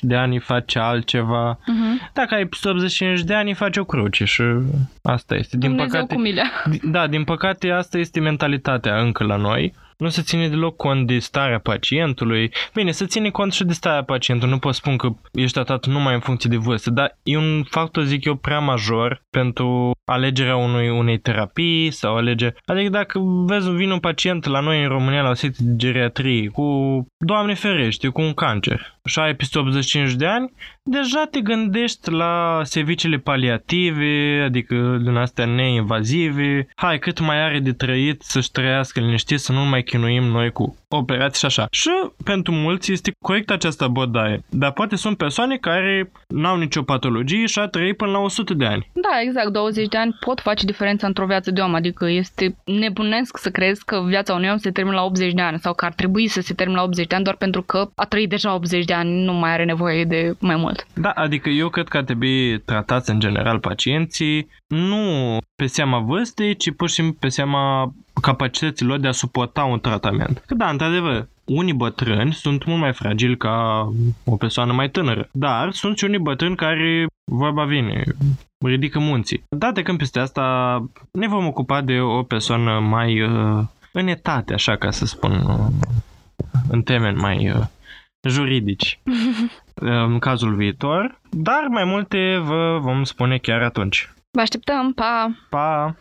de ani faci altceva, uh-huh. dacă ai 85 de ani faci o cruce și asta este. Din Dumnezeu păcate, Da, din păcate asta este mentalitatea încă la noi nu se ține deloc cont de starea pacientului. Bine, se ține cont și de starea pacientului, nu pot spun că ești tratat numai în funcție de vârstă, dar e un factor, zic eu, prea major pentru alegerea unui, unei terapii sau alege... Adică dacă vezi, vine un pacient la noi în România la o secție de geriatrie cu, Doamne ferește, cu un cancer și ai peste 85 de ani, deja te gândești la serviciile paliative, adică din astea neinvazive. Hai, cât mai are de trăit să-și trăiască liniștit, să nu mai chinuim noi cu operații și așa. Și pentru mulți este corect această abordare. Dar poate sunt persoane care n-au nicio patologie și a trăit până la 100 de ani. Da, exact. 20 de ani pot face diferența într-o viață de om. Adică este nebunesc să crezi că viața unui om se termină la 80 de ani sau că ar trebui să se termine la 80 de ani doar pentru că a trăit deja 80 de ani, nu mai are nevoie de mai mult. Da, adică eu cred că ar trebui tratați în general pacienții nu pe seama vârstei, ci pur și simplu pe seama capacității lor de a suporta un tratament. Că da, într-adevăr, unii bătrâni sunt mult mai fragili ca o persoană mai tânără, dar sunt și unii bătrâni care, vorba vine, ridică munții. Date când peste asta ne vom ocupa de o persoană mai uh, în etate, așa ca să spun, uh, în termeni mai uh, juridici *laughs* în cazul viitor, dar mai multe vă vom spune chiar atunci. Vă așteptăm, pa! Pa!